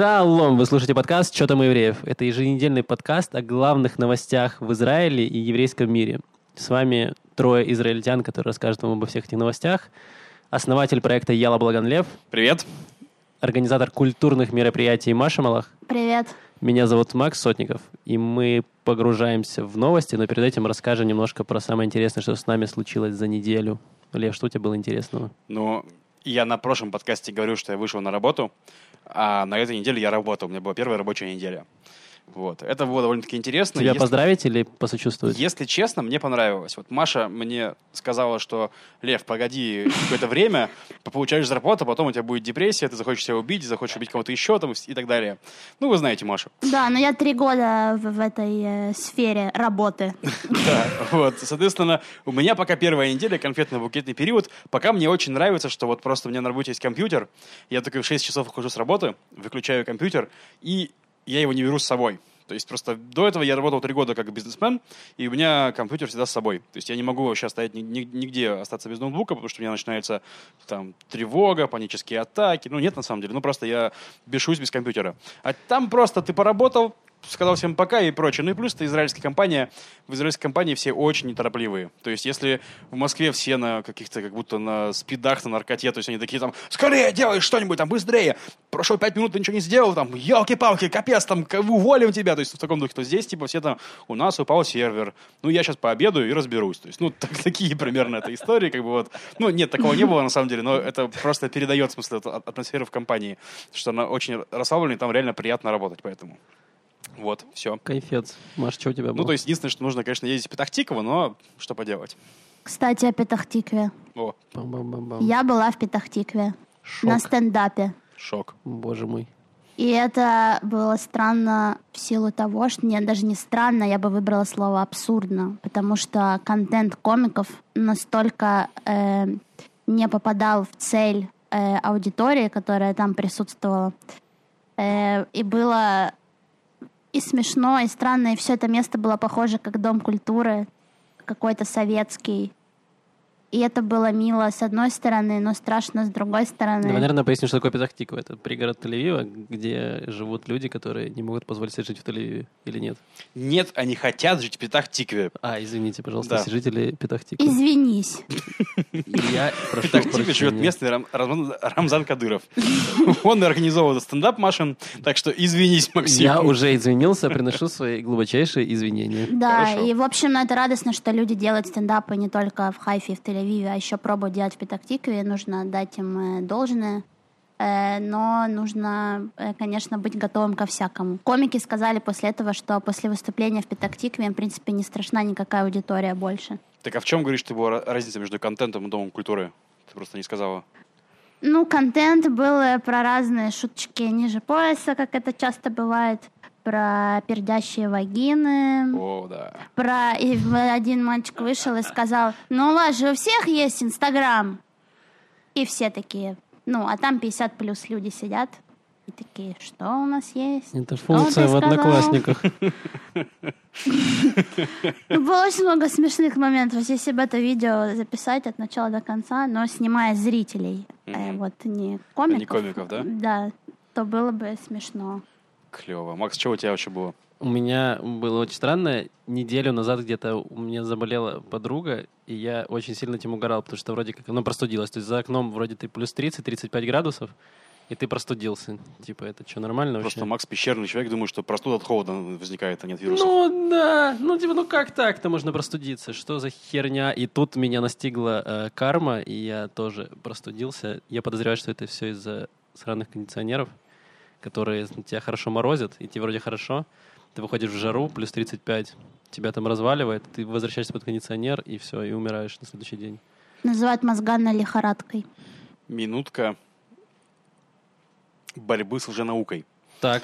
Шалом! Вы слушаете подкаст «Что там евреев?» Это еженедельный подкаст о главных новостях в Израиле и еврейском мире. С вами трое израильтян, которые расскажут вам обо всех этих новостях. Основатель проекта Яла Благанлев. Привет. Организатор культурных мероприятий Маша Малах. Привет. Меня зовут Макс Сотников, и мы погружаемся в новости, но перед этим расскажем немножко про самое интересное, что с нами случилось за неделю. Лев, что у тебя было интересного? Ну, я на прошлом подкасте говорю, что я вышел на работу, а на этой неделе я работал. У меня была первая рабочая неделя. Вот. Это было довольно-таки интересно. Тебя Если- поздравить или посочувствовать? Если честно, мне понравилось. Вот Маша мне сказала, что Лев, погоди какое-то время, получаешь зарплату, потом у тебя будет депрессия, ты захочешь себя убить, захочешь убить кого-то еще там, и так далее. Ну, вы знаете Машу. Да, но я три года в, в этой э, сфере работы. Да, вот, соответственно, у меня пока первая неделя, конфетно-букетный период, пока мне очень нравится, что вот просто у меня на работе есть компьютер, я только в 6 часов ухожу с работы, выключаю компьютер, и я его не беру с собой. То есть просто до этого я работал три года как бизнесмен, и у меня компьютер всегда с собой. То есть я не могу вообще ни- нигде остаться без ноутбука, потому что у меня начинается там тревога, панические атаки. Ну, нет, на самом деле. Ну, просто я бешусь без компьютера. А там просто ты поработал, сказал всем пока и прочее. Ну и плюс это израильская компания. В израильской компании все очень неторопливые. То есть если в Москве все на каких-то как будто на спидах, на наркоте, то есть они такие там, скорее делай что-нибудь там, быстрее. Прошло пять минут, ты ничего не сделал, там, елки-палки, капец, там, уволим тебя. То есть в таком духе. То здесь, типа, все там, у нас упал сервер. Ну, я сейчас пообедаю и разберусь. То есть, ну, так- такие примерно это истории, как бы вот. Ну, нет, такого не было на самом деле, но это просто передает, в смысле, атмосферу в компании, что она очень расслабленная, там реально приятно работать, поэтому. Вот, все. Кайфец. Маш, что у тебя было? Ну, то есть, единственное, что нужно, конечно, ездить в Петахтиково, но что поделать. Кстати, о Петахтикве. О, Бам-бам-бам-бам. Я была в Петахтикве Шок. на стендапе. шок. Боже мой. И это было странно в силу того, что нет, даже не странно, я бы выбрала слово абсурдно, потому что контент комиков настолько э, не попадал в цель э, аудитории, которая там присутствовала. Э, и было и смешно, и странно, и все это место было похоже как дом культуры, какой-то советский. И это было мило с одной стороны, но страшно с другой стороны. Давай, наверное, поясню, что такое Петахтиква. Это пригород Тель-Авива, где живут люди, которые не могут позволить себе жить в Тель-Авиве. Или нет? Нет, они хотят жить в Петахтикве. А, извините, пожалуйста, Да. все жители Петахтиквы. Извинись. Я В прошу Петахтикве живет местный Рам- Рамзан, Кадыров. Он организовывает стендап, Машин, так что извинись, Максим. Я уже извинился, приношу свои глубочайшие извинения. Да, и в общем, ну, это радостно, что люди делают стендапы не только в Хайфе и в Тель-Авиве, а еще пробуют делать в Петахтикве. Нужно дать им э, должное. Э, Но нужно, э, конечно, быть готовым ко всякому. Комики сказали после этого, что после выступления в Петахтикве им, в принципе, не страшна никакая аудитория больше. Так а в чем, говоришь, ты была разница между контентом и домом культуры? Ты просто не сказала. Ну, контент был про разные шуточки ниже пояса, как это часто бывает, про пердящие вагины, О, да. про... И один мальчик вышел и сказал, ну, у вас же у всех есть Инстаграм. И все такие, ну, а там 50 плюс люди сидят. И такие, что у нас есть? Это Что функция в? Одноклассниках. Ну, было очень много смешных моментов. Если бы это видео записать от начала до конца, но снимая зрителей, э, вот не комиков. не комиков, да? Да, то было бы смешно. Клево. Макс, что у тебя вообще было? У меня было очень странно. Неделю назад где-то у меня заболела подруга, и я очень сильно этим угорал, потому что вроде как она простудилась. То есть за окном вроде ты плюс 30-35 градусов, и ты простудился. Типа, это что, нормально вообще? Просто Макс пещерный человек, думает, что простуда от холода возникает, а нет вирусов. Ну да, ну типа, ну как так-то можно простудиться? Что за херня? И тут меня настигла э, карма, и я тоже простудился. Я подозреваю, что это все из-за сраных кондиционеров, которые тебя хорошо морозят, и тебе вроде хорошо. Ты выходишь в жару, плюс 35, тебя там разваливает, ты возвращаешься под кондиционер, и все, и умираешь на следующий день. Называют мозганной лихорадкой. Минутка борьбы с лженаукой. Так,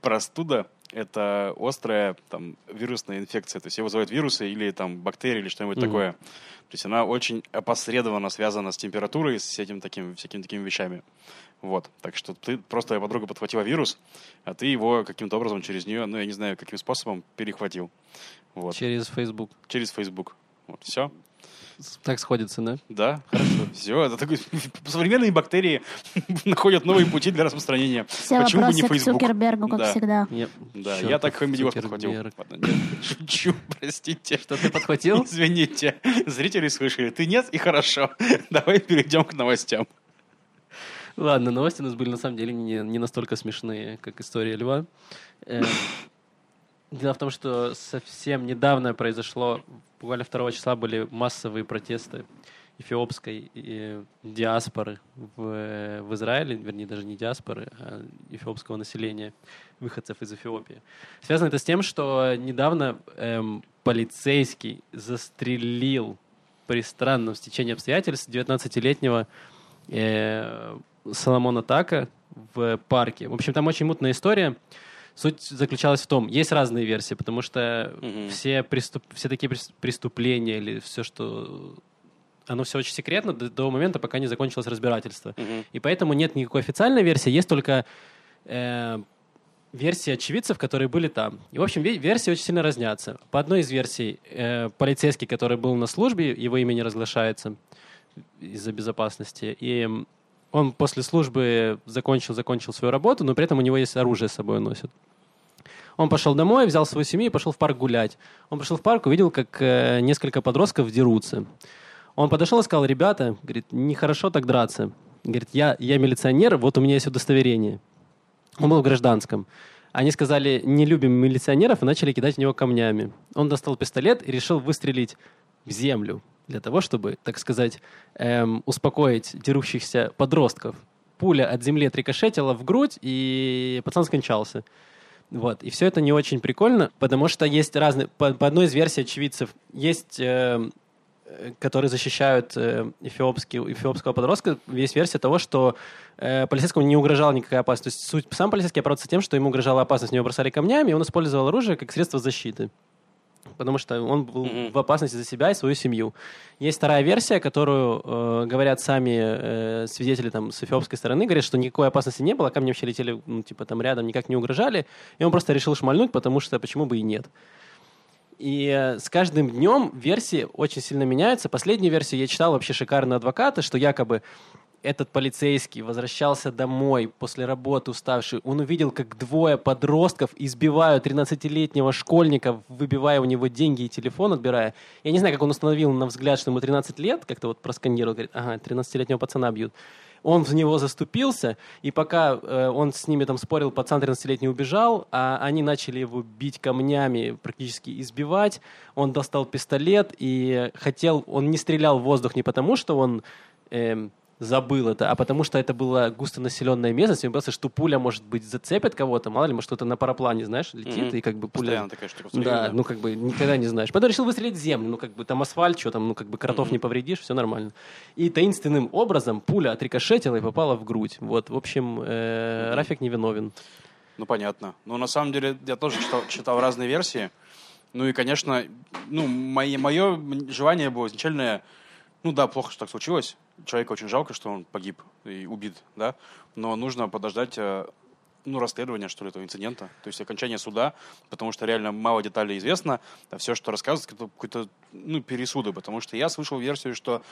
Простуда — это острая там, вирусная инфекция. То есть ее вызывают вирусы или там, бактерии или что-нибудь Мгм. такое. То есть она очень опосредованно связана с температурой, с этим таким, всякими такими вещами. Вот. Так что ты просто твоя подруга подхватила вирус, а ты его каким-то образом через нее, ну, я не знаю, каким способом перехватил. Вот. через Facebook. Через Facebook. Вот, все. Так сходится, да? Да, хорошо. Все, это такой... Современные бактерии находят новые пути для распространения. Все Почему бы не к Facebook? Цукербергу, как Да. всегда. Я- Да, Чёртов я так Хэмидиос подхватил. Ладно, нет, шучу, простите. Что ты подхватил? Извините, зрители слышали. Ты нет и хорошо. Давай перейдем к новостям. Ладно, новости у нас были на самом деле не, не настолько смешные, как история льва. Эм, Дело в том, что совсем недавно произошло, буквально 2 числа были массовые протесты эфиопской э, диаспоры в, в Израиле, вернее, даже не диаспоры, а эфиопского населения, выходцев из Эфиопии. Связано это с тем, что недавно эм, полицейский застрелил при странном стечении обстоятельств 19-летнего э, Соломона Така в парке. В общем, там очень мутная история. Суть заключалась в том, есть разные версии, потому что Мгм. все, преступ, все такие прес- преступления или все, что... Оно все очень секретно до, до момента, пока не закончилось разбирательство. Мгм. И поэтому нет никакой официальной версии, есть только э, версии очевидцев, которые были там. И, в общем, ве- версии очень сильно разнятся. По одной из версий, э, полицейский, который был на службе, его имя не разглашается из-за безопасности. И он после службы закончил, закончил свою работу, но при этом у него есть оружие с собой носит. Он пошел домой, взял свою семью и пошел в парк гулять. Он пришел в парк, увидел, как э, несколько подростков дерутся. Он подошел и сказал, ребята, говорит, нехорошо так драться. Говорит, я, я милиционер, вот у меня есть удостоверение. Он был в гражданском. Они сказали, не любим милиционеров, и начали кидать в него камнями. Он достал пистолет и решил выстрелить в землю для того, чтобы, так сказать, эм, успокоить дерущихся подростков. Пуля от земли отрикошетила в грудь, и пацан скончался. Вот. И все это не очень прикольно, потому что есть разные... По, по одной из версий очевидцев есть... эм, э, которые защищают э, эфиопский, эфиопского подростка, есть версия того, что э, полицейскому не угрожала никакая опасность. То есть суть, сам полицейский оправдывается тем, что ему угрожала опасность, в него бросали камнями, и он использовал оружие как средство защиты. Потому что он был Мгм. в опасности за себя и свою семью. Есть вторая версия, которую э, говорят сами э, свидетели там, с эфиопской стороны, говорят, что никакой опасности не было, камни вообще летели ну, типа, там рядом, никак не угрожали, и он просто решил шмальнуть, потому что почему бы и нет. И э, с каждым днем версии очень сильно меняются. Последнюю версию я читал вообще шикарные адвокаты, что якобы этот полицейский возвращался домой после работы уставший. Он увидел, как двое подростков избивают 13-летнего школьника, выбивая у него деньги и телефон отбирая. Я не знаю, как он установил на взгляд, что ему 13 лет, как-то вот просканировал, говорит, ага, 13-летнего пацана бьют. Он в него заступился, и пока э, он с ними там спорил, пацан 13-летний убежал, а они начали его бить камнями, практически избивать. Он достал пистолет и хотел... Он не стрелял в воздух не потому, что он... эм, забыл это, а потому что это была густонаселенная местность, и он боялся, что пуля, может быть, зацепит кого-то, мало ли, может, кто-то на параплане, знаешь, летит, Мгм. и как бы пуля... Постоянно такая штука. Да, ну как бы никогда не знаешь. Потом решил выстрелить в землю, ну как бы там асфальт, что там, ну как бы кротов Мгм. не повредишь, все нормально. И таинственным образом пуля отрикошетила и попала в грудь. Вот, в общем, э, Мгм. Рафик не виновен. Ну, понятно. Но на самом деле я тоже читал, читал разные версии. Ну и, конечно, ну, мое, мое желание было изначальное, ну да, плохо, что так случилось. Человека очень жалко, что он погиб и убит, да. Но нужно подождать, э, ну, расследования, что ли, этого инцидента. То есть окончание суда, потому что реально мало деталей известно. А все, что рассказывают, это какой-то, ну, пересуды. Потому что я слышал версию, что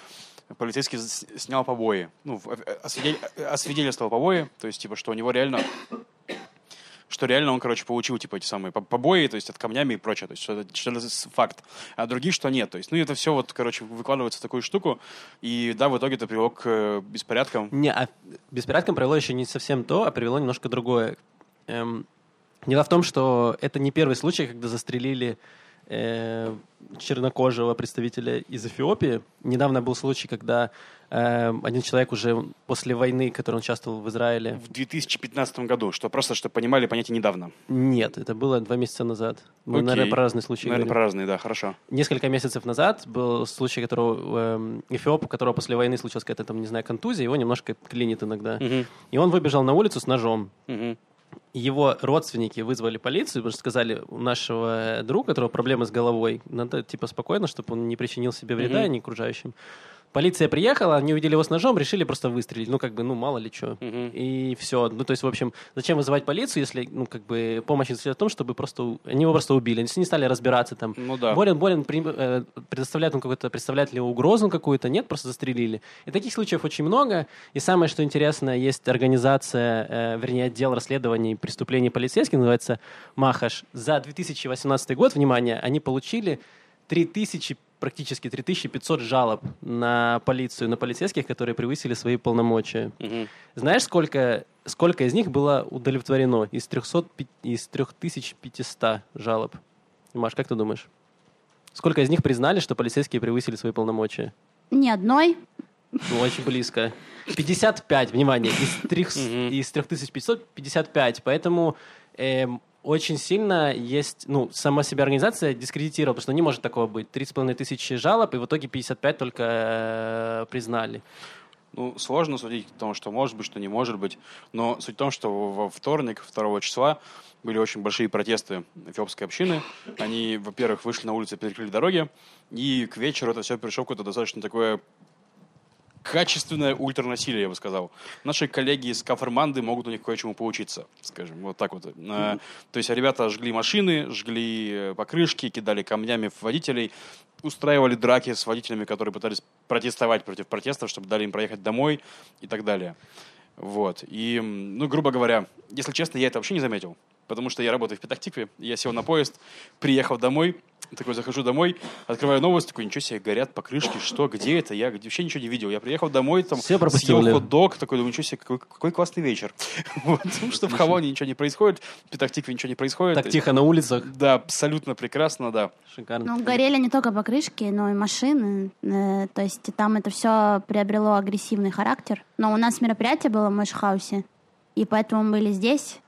полицейский снял побои. Ну, э, э, освидетельствовал побои. То есть, типа, что у него реально что реально он, короче, получил, типа, эти самые по- побои, то есть от камнями и прочее, то есть что это, что это факт, а других, что нет, то есть, ну, это все вот, короче, выкладывается в такую штуку, и, да, в итоге это привело к э, беспорядкам. Не, а беспорядком привело еще не совсем то, а привело немножко другое. Эм, дело в том, что это не первый случай, когда застрелили э, чернокожего представителя из Эфиопии. Недавно был случай, когда один человек уже после войны, который он участвовал в Израиле, В 2015 году, что просто, чтобы понимали, понятие недавно. нет, это было два месяца назад. Мы, Окей. наверное, про разные случаи Наверное, говорим. про разные, да, хорошо. Несколько месяцев назад был случай, которого эм, Эфиоп, у которого после войны случилась какая-то там, не знаю, контузия, его немножко клинит иногда. Мгм. И он выбежал на улицу с ножом. Мгм. Его родственники вызвали полицию, потому что сказали, у нашего друга, у которого проблемы с головой, надо типа спокойно, чтобы он не причинил себе вреда Мгм. ни окружающим. Полиция приехала, они увидели его с ножом, решили просто выстрелить. Ну, как бы, ну, мало ли что. Мгм. И все. Ну, то есть, в общем, зачем вызывать полицию, если, ну, как бы, помощь состоит в том, чтобы просто... Они его просто убили. Они не стали разбираться там. Ну да. Болен, болен, при- э, предоставляет он какой-то, представляет ли угрозу какую-то, нет, просто застрелили. И таких случаев очень много. И самое, что интересно, есть организация, э, вернее, отдел расследований преступлений полицейских, называется МАХАШ. За 2018 год, внимание, они получили 3000 практически 3500 жалоб на полицию, на полицейских, которые превысили свои полномочия. Мгм. Знаешь, сколько, сколько из них было удовлетворено из, 300, пи- из 3500 жалоб? Маш, как ты думаешь? Сколько из них признали, что полицейские превысили свои полномочия? Ни одной. Ну, очень близко. 55, внимание, из, трех, из 3500 55. Поэтому эм, очень сильно есть, ну, сама себя организация дискредитировала, потому что не может такого быть. 3,5 тысячи жалоб, и в итоге 55 только э, признали. Ну, сложно судить о том, что может быть, что не может быть. Но суть в том, что во вторник, 2 числа, были очень большие протесты эфиопской общины. Они, во-первых, вышли на улицы, перекрыли дороги, и к вечеру это все пришло какое-то достаточно такое качественное ультранасилие, я бы сказал. Наши коллеги из Каферманды могут у них кое-чему поучиться, скажем, вот так вот. Э, То есть ребята жгли машины, жгли э, покрышки, кидали камнями в водителей, устраивали драки с водителями, которые пытались протестовать против протестов, чтобы дали им проехать домой и так далее. Вот. И, ну, грубо говоря, если честно, я это вообще не заметил. Потому что я работаю в Петахтикве, я сел на поезд, приехал домой, такой захожу домой, открываю новость, такой, ничего себе, горят покрышки, что, где это, я вообще ничего не видел. Я приехал домой, там, Все съел хот-дог, такой, думаю, ничего себе, какой, какой классный вечер. Вот. Потому что в Хавоне ничего не происходит, в Петахтикве ничего не происходит. Так тихо на улицах. Да, абсолютно прекрасно, да. Шикарно. Ну, горели не только покрышки, но и машины. Э, то есть там это все приобрело агрессивный характер. Но у нас мероприятие было в Мэшхаусе, и поэтому мы были здесь,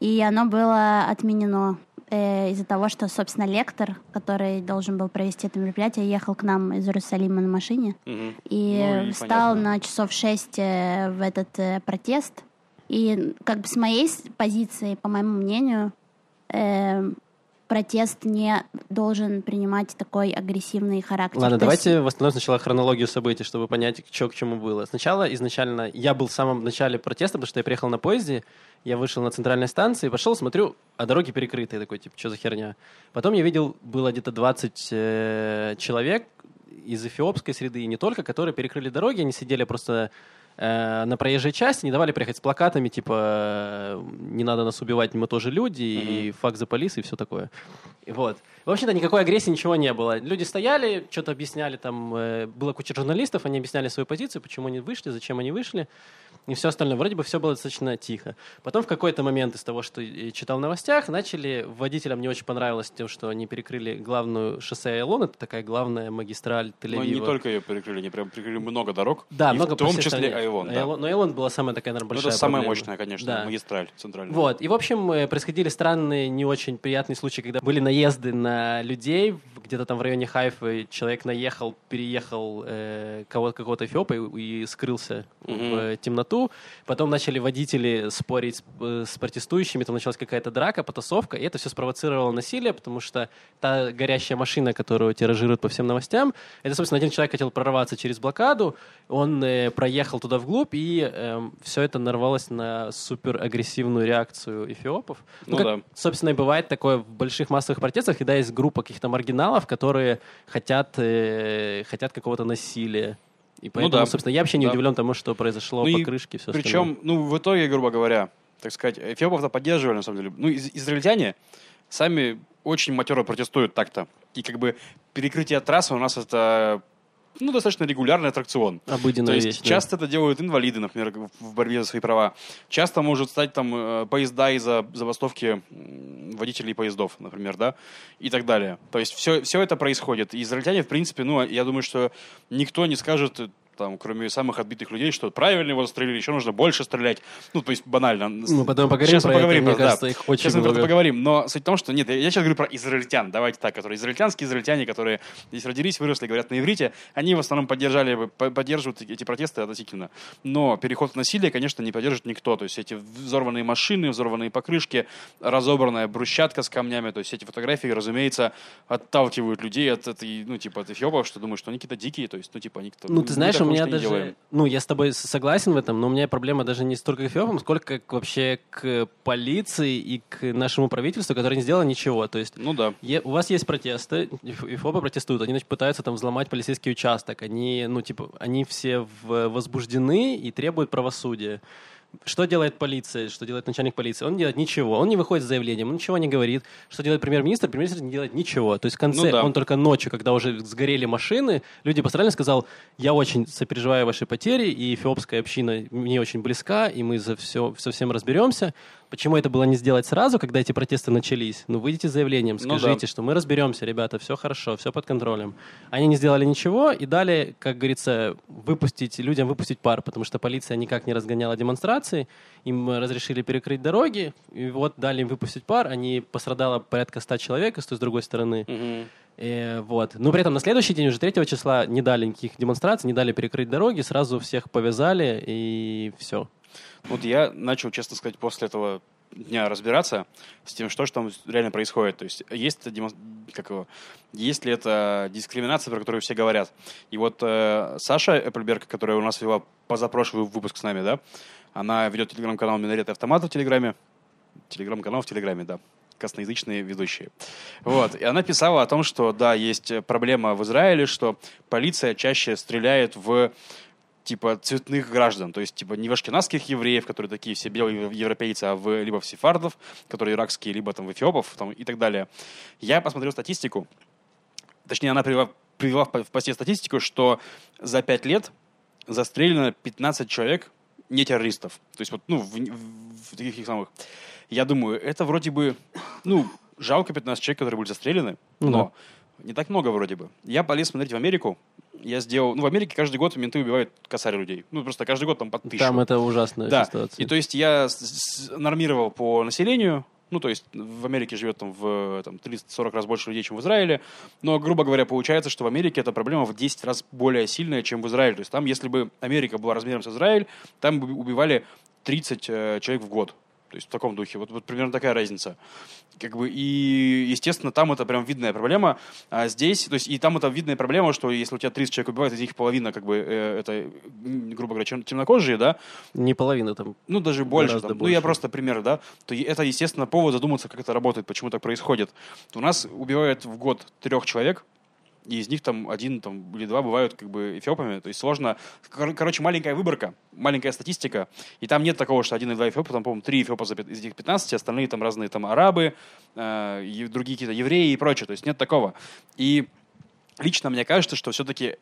и оно было отменено э, из-за того, что, собственно, лектор, который должен был провести это мероприятие, ехал к нам из Иерусалима на машине Мгм. и, Ну встал понятно. на часов шесть э, в этот э, протест. И как бы с моей позиции, по моему мнению, э, протест не должен принимать такой агрессивный характер. Ладно, То есть- давайте восстановим сначала хронологию событий, чтобы понять, что к чему было. Сначала, изначально, я был в самом начале протеста, потому что я приехал на поезде, я вышел на центральной станции, пошел, смотрю, а дороги перекрыты. Я такой, типа, что за херня? Потом я видел, было где-то 20 э, человек из эфиопской среды, и не только, которые перекрыли дороги, они сидели просто э, на проезжей части, не давали приехать с плакатами, типа, э, не надо нас убивать, мы тоже люди, и факт за полис, и все такое. И вот. В общем-то, никакой агрессии, ничего не было. Люди стояли, что-то объясняли, там э, было куча журналистов, они объясняли свою позицию, почему они вышли, зачем они вышли, и все остальное. Вроде бы все было достаточно тихо. Потом в какой-то момент из того, что читал в новостях, начали, водителям не очень понравилось тем, что они перекрыли главную шоссе Айлон, это такая главная магистраль тель Но не только ее перекрыли, они прям перекрыли много дорог. Да, и много в том числе Айлон, да. Но Айлон была самая такая, наверное, Ну, большая это самая проблема. мощная, конечно, Да. магистраль центральная. Вот. И, в общем, э, происходили странные, не очень приятные случаи, когда были наезды на людей. Где-то там в районе Хайфы человек наехал, переехал э, кого-то, какого-то эфиопа и, и скрылся в Мгм. э, темноту. Потом начали водители спорить с, э, с протестующими, там началась какая-то драка, потасовка, и это все спровоцировало насилие, потому что та горящая машина, которую тиражируют по всем новостям, это, собственно, один человек хотел прорваться через блокаду, он э, проехал туда вглубь, и все это нарвалось на суперагрессивную реакцию эфиопов. Ну как, да. собственно, и бывает такое в больших массовых протестах, когда есть группа каких-то маргиналов, которые хотят, э, хотят какого-то насилия. И поэтому, да. собственно, я вообще не Да. удивлен тому, что произошло Ну и покрышки и все Причем, ну, в итоге, грубо говоря, так сказать, эфиопов-то поддерживали, на самом деле. Ну, из- израильтяне сами очень матеро протестуют так-то. И как бы перекрытие трассы у нас это, ну, достаточно регулярный аттракцион. Обыденная То есть вещь. да. часто это делают инвалиды, например, в борьбе за свои права. Часто может стать там э, поезда из-за забастовки водителей поездов, например, да, и так далее. То есть все, все это происходит. И израильтяне, в принципе, ну, я думаю, что никто не скажет, там, кроме самых отбитых людей, что правильно его застрелили, еще нужно больше стрелять. Ну, то есть банально. Мы потом поговорим Сейчас про поговорим, это, да. кажется, их очень Сейчас мы про это много. поговорим, но суть в том, что нет, я сейчас говорю про израильтян, давайте так, которые израильтянские израильтяне, которые здесь родились, выросли, говорят на иврите, они в основном поддержали, поддерживают эти протесты относительно. Но переход в насилие, конечно, не поддержит никто. То есть эти взорванные машины, взорванные покрышки, разобранная брусчатка с камнями, то есть эти фотографии, разумеется, отталкивают людей от этой, ну, типа, от эфиопов, что думают, что они какие-то дикие, то есть, ну, типа, они кто Ну, ты знаешь, меня даже... Делаем. Ну, я с тобой согласен в этом, но у меня проблема даже не столько к эфиопам, сколько к- вообще к полиции и к нашему правительству, которое не сделало ничего. То есть Ну да. Е- у вас есть протесты, ИФОПы протестуют, они значит, пытаются там взломать полицейский участок, они, ну, типа, они все в- возбуждены и требуют правосудия. Что делает полиция, что делает начальник полиции? Он делает ничего, он не выходит с заявлением, он ничего не говорит. Что делает премьер-министр? Премьер-министр не делает ничего. То есть в конце, Ну да. он только ночью, когда уже сгорели машины, люди пострадали, сказал, я очень сопереживаю ваши потери, и эфиопская община мне очень близка, и мы за все, со всем разберемся. Почему это было не сделать сразу, когда эти протесты начались? Ну, выйдите с заявлением, Ну скажите, да. что мы разберемся, ребята, все хорошо, все под контролем. Они не сделали ничего и дали, как говорится, выпустить людям выпустить пар, потому что полиция никак не разгоняла демонстрации, им разрешили перекрыть дороги, и вот дали им выпустить пар, они пострадало порядка ста человек, и с той с другой стороны. Мгм. Э, вот. Но при этом на следующий день, уже 3 числа, не дали никаких демонстраций, не дали перекрыть дороги, сразу всех повязали, и все. Вот я начал, честно сказать, после этого дня разбираться с тем, что же там реально происходит. То есть есть, это как его, есть ли это дискриминация, про которую все говорят. И вот э, Саша Эппельберг, которая у нас вела позапрошлый выпуск с нами, да, она ведет телеграм-канал «Минарет автомата» в Телеграме. Телеграм-канал в Телеграме, да. Косноязычные ведущие. Вот. И она писала о том, что, да, есть проблема в Израиле, что полиция чаще стреляет в типа цветных граждан, то есть типа не в ашкенадских евреев, которые такие все белые европейцы, а в, либо в сефардов, которые иракские, либо там в эфиопов там, и так далее. Я посмотрел статистику, точнее она привела, привела в по- в посте статистику, что за пять лет застрелено 15 человек не террористов. То есть вот, ну, в, в таких самых. Я думаю, это вроде бы, ну, жалко 15 человек, которые были застрелены, Ну но не так много вроде бы. Я полез смотреть в Америку, я сделал... Ну, в Америке каждый год менты убивают косарь людей. Ну, просто каждый год там под тысячу. Там это ужасная Да, ситуация. и то есть я нормировал по населению, ну, то есть в Америке живет там в там, 30-40 раз больше людей, чем в Израиле, но, грубо говоря, получается, что в Америке эта проблема в 10 раз более сильная, чем в Израиле. То есть там, если бы Америка была размером с Израиль, там бы убивали 30 э, человек в год. То есть в таком духе. Вот, вот примерно такая разница. Как бы, и, естественно, там это прям видная проблема. А здесь, то есть, и там это видная проблема, что если у тебя 30 человек убивают, из них половина, как бы, э, это, грубо говоря, темнокожие, да, Не половина там. ну, даже больше. Там. Ну, я больше. просто пример, да. То это, естественно, повод задуматься, как это работает, почему так происходит. У нас убивают в год трех человек, и из них там один там, или два бывают как бы эфиопами. То есть сложно. Кор- короче, маленькая выборка, маленькая статистика. И там нет такого, что один или два эфиопа, там, по-моему, три эфиопа из этих 15, остальные там разные там арабы, э, и другие какие-то евреи и прочее. То есть нет такого. И лично мне кажется, что все-таки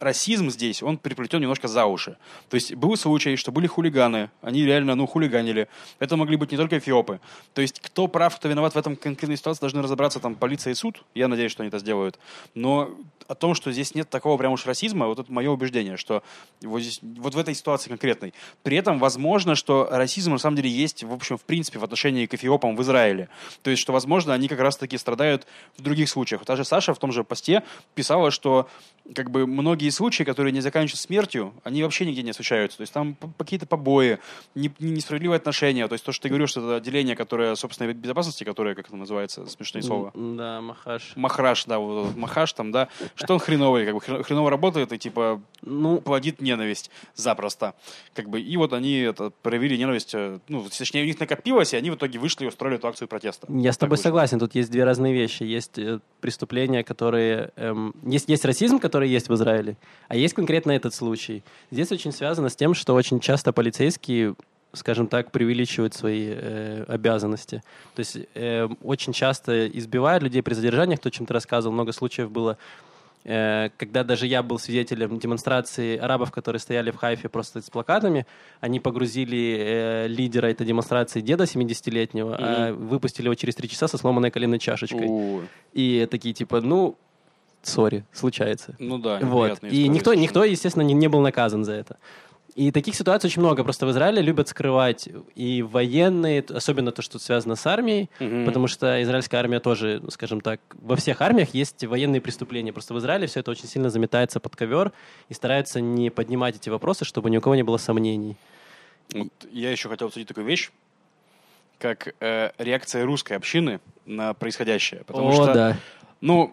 расизм здесь, он приплетен немножко за уши. То есть был случай, что были хулиганы, они реально, ну, хулиганили. Это могли быть не только эфиопы. То есть кто прав, кто виноват в этом конкретной ситуации, должны разобраться там полиция и суд. Я надеюсь, что они это сделают. Но о том, что здесь нет такого прям уж расизма, вот это мое убеждение, что вот, здесь, вот в этой ситуации конкретной. При этом возможно, что расизм на самом деле есть, в общем, в принципе, в отношении к эфиопам в Израиле. То есть, что, возможно, они как раз-таки страдают в других случаях. Та же Саша в том же посте писала, что как бы многие случаи, которые не заканчиваются смертью, они вообще нигде не случаются. То есть там какие-то побои, не- не- несправедливые отношения. То есть то, что ты говоришь, что это отделение, которое собственной безопасности, которое, как это называется, смешное слово. Да, Махаш. Махраш, да, вот этот Махаш там, да, что он хреновый, как бы хр- хреново работает и типа Ну, плодит ненависть запросто. Как бы, и вот они это, проявили ненависть, э, ну, точнее, у них накопилось, и они в итоге вышли и устроили эту акцию протеста. Я с тобой вышло. согласен. Тут есть две разные вещи. Есть э, преступления, которые... эм, есть, есть расизм, который есть в Израиле, а есть конкретно этот случай. Здесь очень связано с тем, что очень часто полицейские скажем так, преувеличивают свои э, обязанности. То есть э, очень часто избивают людей при задержаниях, то, о чем ты рассказывал, много случаев было, э, когда даже я был свидетелем демонстрации арабов, которые стояли в Хайфе просто с плакатами, они погрузили э, лидера этой демонстрации, деда 70-летнего, а выпустили его через три часа со сломанной коленной чашечкой. У, И такие типа, ну, сори, случается. Ну да, Вот. И никто, никто, естественно, не, не был наказан за это. И таких ситуаций очень много. Просто в Израиле любят скрывать и военные, особенно то, что связано с армией, Мгм. потому что израильская армия тоже, ну, скажем так, во всех армиях есть военные преступления. Просто в Израиле все это очень сильно заметается под ковер и стараются не поднимать эти вопросы, чтобы ни у кого не было сомнений. Вот я еще хотел обсудить такую вещь, как э, реакция русской общины на происходящее. Потому О, что, да. ну,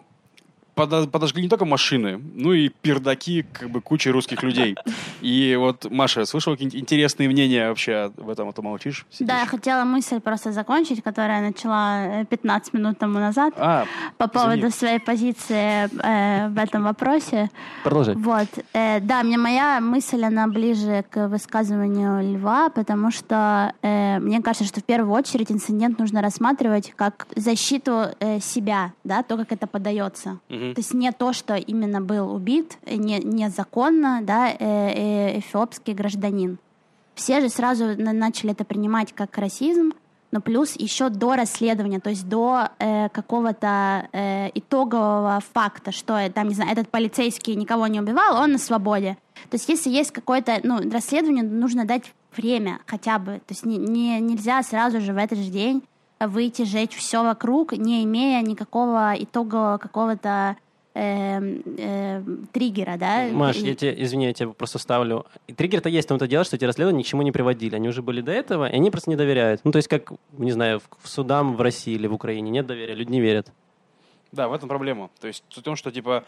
подожгли не только машины, ну и пердаки как бы кучи русских людей. И вот, Маша, слышала какие-нибудь интересные мнения вообще об этом, а то молчишь? сидишь? Да, я хотела мысль просто закончить, которую я начала э, 15 минут тому назад А, по поводу извини. своей позиции э, в этом вопросе. Продолжай. Вот, э, да, мне моя мысль, она ближе к высказыванию Льва, потому что э, мне кажется, что в первую очередь инцидент нужно рассматривать как защиту э, себя, да, то, как это подается. То есть не то, что именно был убит, э, не, незаконно, да, э, э, эфиопский гражданин. Все же сразу на- начали это принимать как расизм, но плюс еще до расследования, то есть до э, какого-то э, итогового факта, что э, там, не знаю, этот полицейский никого не убивал, он на свободе. То есть если есть какое-то ну, расследование, нужно дать время хотя бы. То есть не, не- нельзя сразу же в этот же день выйти, сжечь все вокруг, не имея никакого итогового какого-то эм, эм, триггера, да? Маш, И- я тебе, извини, я тебя просто ставлю. Триггер-то есть в том-то дело, что эти расследования ни к чему не приводили. Они уже были до этого, и они просто не доверяют. Ну, то есть, как, не знаю, в, в судам в России или в Украине нет доверия, люди не верят. Да, в этом проблема. То есть в том, что типа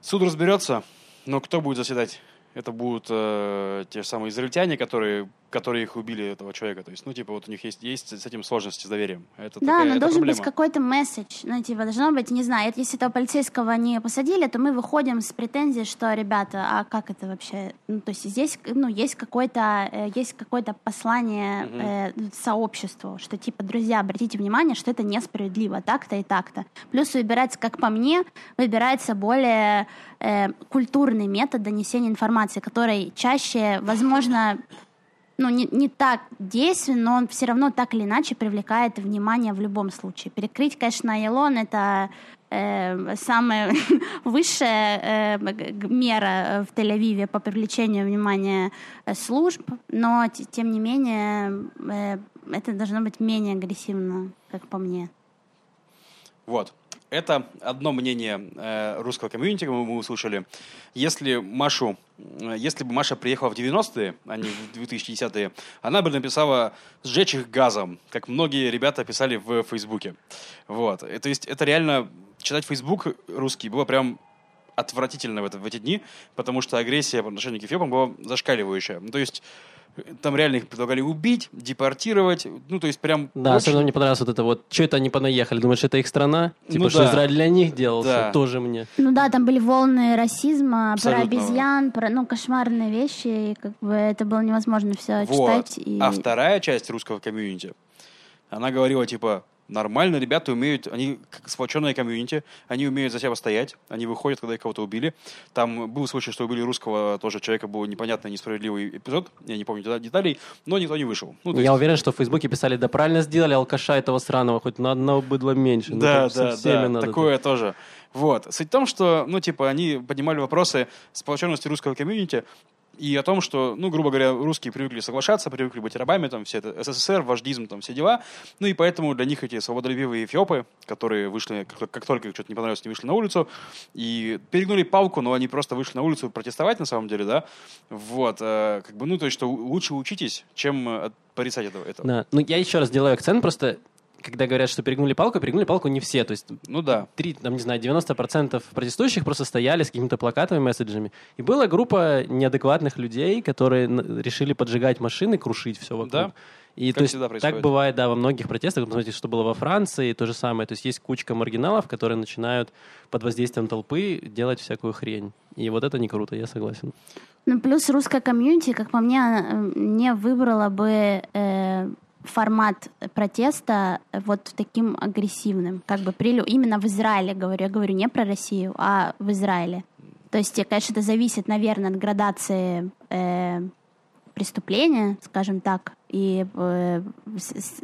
суд разберется, но кто будет заседать? Это будут э, те же самые израильтяне, которые, которые их убили, этого человека. То есть, ну, типа, вот у них есть, есть с этим сложности с доверием. Это Да, такая, но это должен проблема. быть какой-то месседж. Ну, типа, должно быть, не знаю, если этого полицейского не посадили, то мы выходим с претензией, что, ребята, а как это вообще? Ну, то есть здесь, ну, есть какое-то, э, есть какое-то послание Мгм. э, сообществу, что, типа, друзья, обратите внимание, что это несправедливо, так-то и так-то. Плюс выбирается, как по мне, выбирается более э, культурный метод донесения информации, который чаще, возможно, ну, не, не так действен, но он все равно так или иначе привлекает внимание в любом случае. Перекрыть, конечно, Елон — это э, самая высшая э, мера в Тель-Авиве по привлечению внимания э, служб, но, тем не менее, э, это должно быть менее агрессивно, как по мне. Вот. Это одно мнение э, русского комьюнити, мы, услышали. Если Машу, э, если бы Маша приехала в 90-е, а не в 2010-е, она бы написала «сжечь их газом», как многие ребята писали в Фейсбуке. Вот. И, то есть это реально... Читать Фейсбук русский было прям отвратительно в, это, в эти дни, потому что агрессия по отношению к эфиопам была зашкаливающая. Ну, то есть э, там реально их предлагали убить, депортировать, ну, то есть прям... Да, очень- особенно мне понравилось вот это вот, что это они понаехали, думаешь, это их страна? Типа, Ну что да. Израиль для них делался, Да. тоже мне. Ну да, там были волны расизма, Абсолютно. про обезьян, про ну кошмарные вещи, и как бы это было невозможно все Вот. читать. И... А вторая часть русского комьюнити, она говорила, типа, нормально, ребята умеют, они как сплоченное комьюнити, они умеют за себя постоять, они выходят, когда их кого-то убили. Там был случай, что убили русского тоже человека, был непонятный, несправедливый эпизод, я не помню дета- деталей, но никто не вышел. Ну, Я есть- уверен, что в Фейсбуке писали, да правильно сделали, алкаша этого сраного, хоть на одного быдла меньше. Ну, Да, так со да, да, надо такое тоже. Вот. Суть в том, что, ну, типа, они поднимали вопросы сплоченности русского комьюнити и о том, что, ну, грубо говоря, русские привыкли соглашаться, привыкли быть рабами, там, все это СССР, вождизм, там, все дела. Ну, и поэтому для них эти свободолюбивые эфиопы, которые вышли, как, как только что-то не понравилось, они вышли на улицу и перегнули палку, но они просто вышли на улицу протестовать, на самом деле, да. Вот. э, как бы, ну, то есть, что лучше учитесь, чем порицать этого. этого. Да. Ну, я еще раз делаю акцент, просто когда говорят, что перегнули палку, перегнули палку не все. То есть Ну, да. три, там, не знаю, 90% протестующих просто стояли с какими-то плакатами, месседжами. И была группа неадекватных людей, которые решили поджигать машины, крушить все вокруг. Да. И Как то есть всегда так происходит. бывает, да, во многих протестах. Посмотрите, что было во Франции, то же самое. То есть есть кучка маргиналов, которые начинают под воздействием толпы делать всякую хрень. И вот это не круто, я согласен. Ну, плюс русская комьюнити, как по мне, э, не выбрала бы э, формат протеста э, вот таким агрессивным. Как бы при, лю- именно в Израиле, говорю. Я говорю не про Россию, а в Израиле. То есть, э, конечно, это зависит, наверное, от градации э, преступления, скажем так, и э,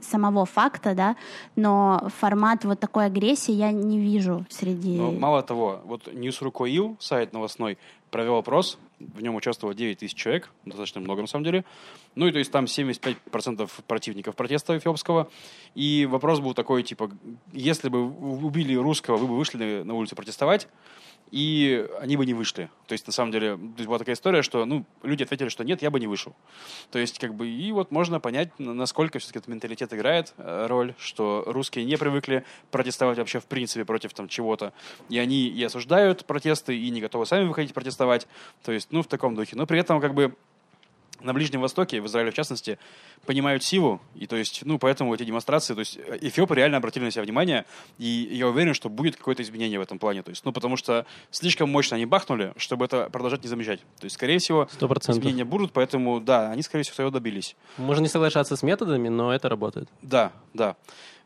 самого факта, да, но формат вот такой агрессии я не вижу среди... Но мало того, вот News.ru.ил, сайт новостной, провел опрос, в нем участвовало 9 тысяч человек, достаточно много на самом деле. Ну и то есть там 75% противников протеста эфиопского. И вопрос был такой, типа, если бы убили русского, вы бы вышли на улицу протестовать, и они бы не вышли. То есть, на самом деле, была такая история, что, ну, люди ответили, что нет, я бы не вышел. То есть, как бы, и вот можно понять, на- насколько все-таки этот менталитет играет э, роль, что русские не привыкли протестовать вообще в принципе против там чего-то. И они и осуждают протесты, и не готовы сами выходить протестовать. То есть, ну, в таком духе. Но при этом, как бы, на Ближнем Востоке, в Израиле в частности, понимают силу, и то есть, ну, поэтому эти демонстрации, то есть, э, эфиопы реально обратили на себя внимание, и я уверен, что будет какое-то изменение в этом плане, то есть, ну, потому что слишком мощно они бахнули, чтобы это продолжать не замечать. То есть, скорее всего, Сто процентов. изменения будут, поэтому, да, они, скорее всего, своего добились. Можно не соглашаться с методами, но это работает. Да, да.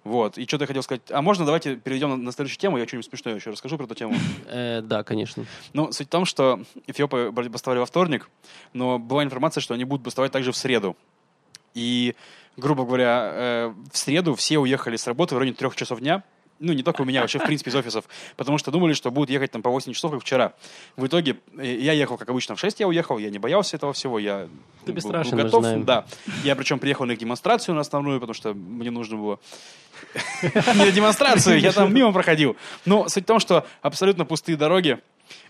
Вот. И что-то я хотел сказать. А можно давайте перейдем на, на следующую тему? Я что-нибудь смешное еще расскажу про эту тему. Э, да, конечно. Ну, суть в том, что эфиопы бастовали во вторник, но была информация, что они будут бастовать также в среду. И, грубо говоря, э, в среду все уехали с работы в районе трех часов дня. Ну, не только у меня, вообще, в принципе, из офисов. Потому что думали, что будут ехать там по 8 часов, как вчера. В итоге э, я ехал, как обычно, в 6 я уехал, я не боялся этого всего, я Ты был- был готов. Да. Я причем приехал на их демонстрацию на основную, потому что мне нужно было не на демонстрацию, я там мимо проходил. Но суть в том, что абсолютно пустые дороги,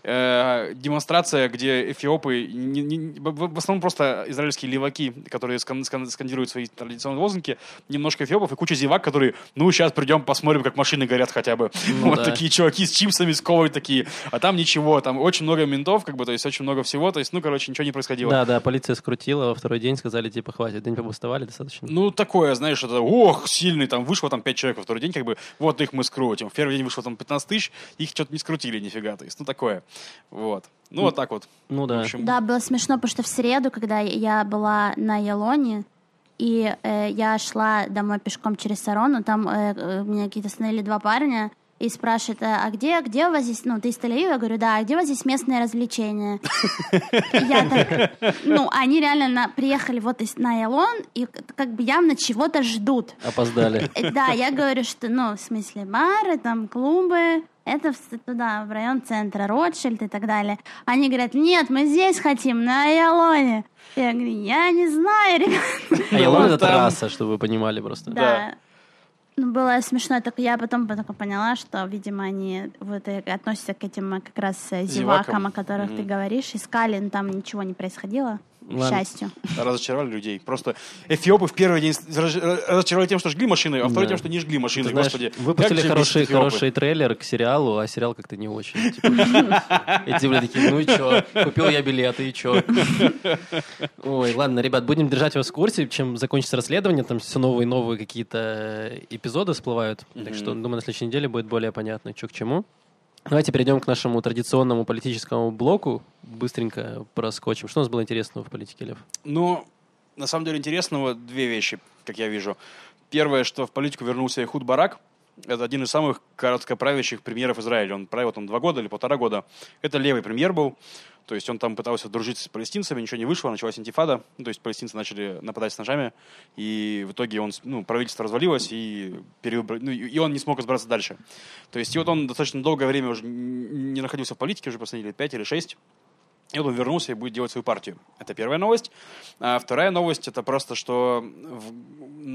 э, демонстрация, где эфиопы, не- не- в основном просто израильские леваки, которые скан- скан- скандируют свои традиционные лозунги, немножко эфиопов и куча зевак, которые, ну, сейчас придем, посмотрим, как машины горят хотя бы. Ну вот да. такие чуваки с чипсами, с колой такие, а там ничего, там очень много ментов, как бы, то есть очень много всего, то есть, ну, короче, ничего не происходило. Да, да, полиция скрутила, во второй день сказали, типа, хватит, день побустовали достаточно. Ну, такое, знаешь, это, ох, сильный, там, вышло там 5 человек во второй день, как бы, вот их мы скрутим. В первый день вышло там 15 тысяч, их что-то не скрутили нифига, то есть, ну, такое. Вот. Ну, вот так вот. Ну да. общем, Да, было смешно, потому что в среду, когда я была на Елоне, и э, я шла домой пешком через Сарону, там э, э, меня какие-то остановили два парня и спрашивают, «А а где, где у вас здесь, ну, ты из Тель-Авива? Я говорю, да, а где у вас здесь местные развлечения? Я так, ну, они реально на- приехали вот из- на Елон, и как бы явно чего-то ждут. Опоздали. Э, Да, я говорю, что, ну, в смысле, бары, там, клубы, это в- туда, в район центра, Ротшильд и так далее. Они говорят, нет, мы здесь хотим, на Ялоне. Я говорю, я не знаю, ребят. А Ялон это трасса, чтобы вы понимали просто. Да. Ну, было смешно, только я потом только поняла, что, видимо, они вот э, относятся к этим э, как раз э, Зевакам. зевакам, о которых ты Мгм. говоришь. Искали, но там ничего не происходило, к Ладно. счастью. разочаровали людей. Просто эфиопы в первый день раз- разочаровали тем, что жгли машины, а второй Да. тем, что не жгли машины, Ты знаешь, господи. выпустили хороший, хороший трейлер к сериалу, а сериал как-то не очень. Типа, Эти были такие, ну и чё, купил я билеты, и чё. Ой, ладно, ребят, будем держать вас в курсе, чем закончится расследование, там все новые и новые какие-то э, эпизоды всплывают, так что, думаю, на следующей неделе будет более понятно, что к чему. Давайте перейдем к нашему традиционному политическому блоку, быстренько проскочим. Что у нас было интересного в политике, Лев? Ну, на самом деле интересного две вещи, как я вижу. Первое, что в политику вернулся Ихуд Барак. Это один из самых короткоправящих премьеров Израиля. Он правил там два года или полтора года. Это левый премьер был. То есть он там пытался дружить с палестинцами, ничего не вышло, началась интифада. Ну, то есть палестинцы начали нападать с ножами. И в итоге он, ну, правительство развалилось, и, перевыбра- ну, и он не смог разбираться дальше. То есть и вот он достаточно долгое время уже не находился в политике, уже последние лет пять или шесть. И вот он вернулся и будет делать свою партию. Это первая новость. А вторая новость это просто, что в,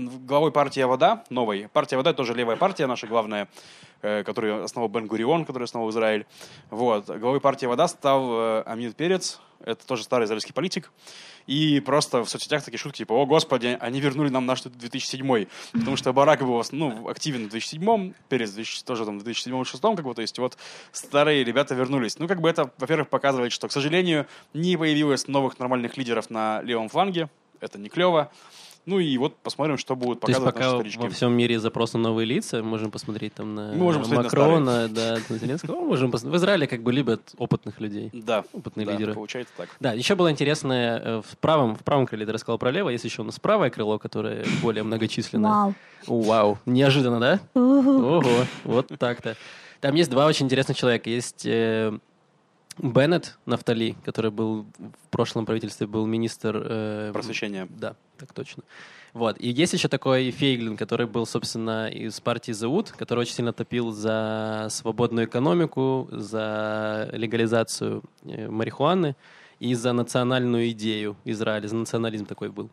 в главой партии Авода, новой, партия Авода это тоже левая партия, наша главная, э, которую основал Бен Гурион, который основал Израиль. Вот. Главой партии Авода стал э, Амид Перец, это тоже старый израильский политик. И просто в соцсетях такие шутки, типа, о, господи, они вернули нам наш 2007 Потому что Барак был ну, активен в 2007 Перец в 2000 тоже там в 2007-2006, как бы, то есть вот старые ребята вернулись. Ну, как бы это, во-первых, показывает, что, к сожалению, не появилось новых нормальных лидеров на левом фланге. Это не клево. Ну и вот посмотрим, что будут То есть показывать пока наши старички. во всем мире запрос на новые лица, можем посмотреть там на Мы можем посмотреть на Макрона, да, на Зеленского. Можем пос- В Израиле как бы любят опытных людей, Да, опытные да, лидеры. получается так. Да, еще было интересное э, в правом, в правом крыле ты рассказал про лево, есть еще у нас правое крыло, которое более многочисленное. Вау. О, Вау, неожиданно, да? Ого, вот так-то. Там есть два очень интересных человека. Есть э, Беннет Нафтали, который был в прошлом правительстве, был министр... э, Просвещение. Да, так точно. Вот. И есть еще такой Фейглин, который был, собственно, из партии ЗУД, который очень сильно топил за свободную экономику, за легализацию э, марихуаны и за национальную идею Израиля, за национализм такой был.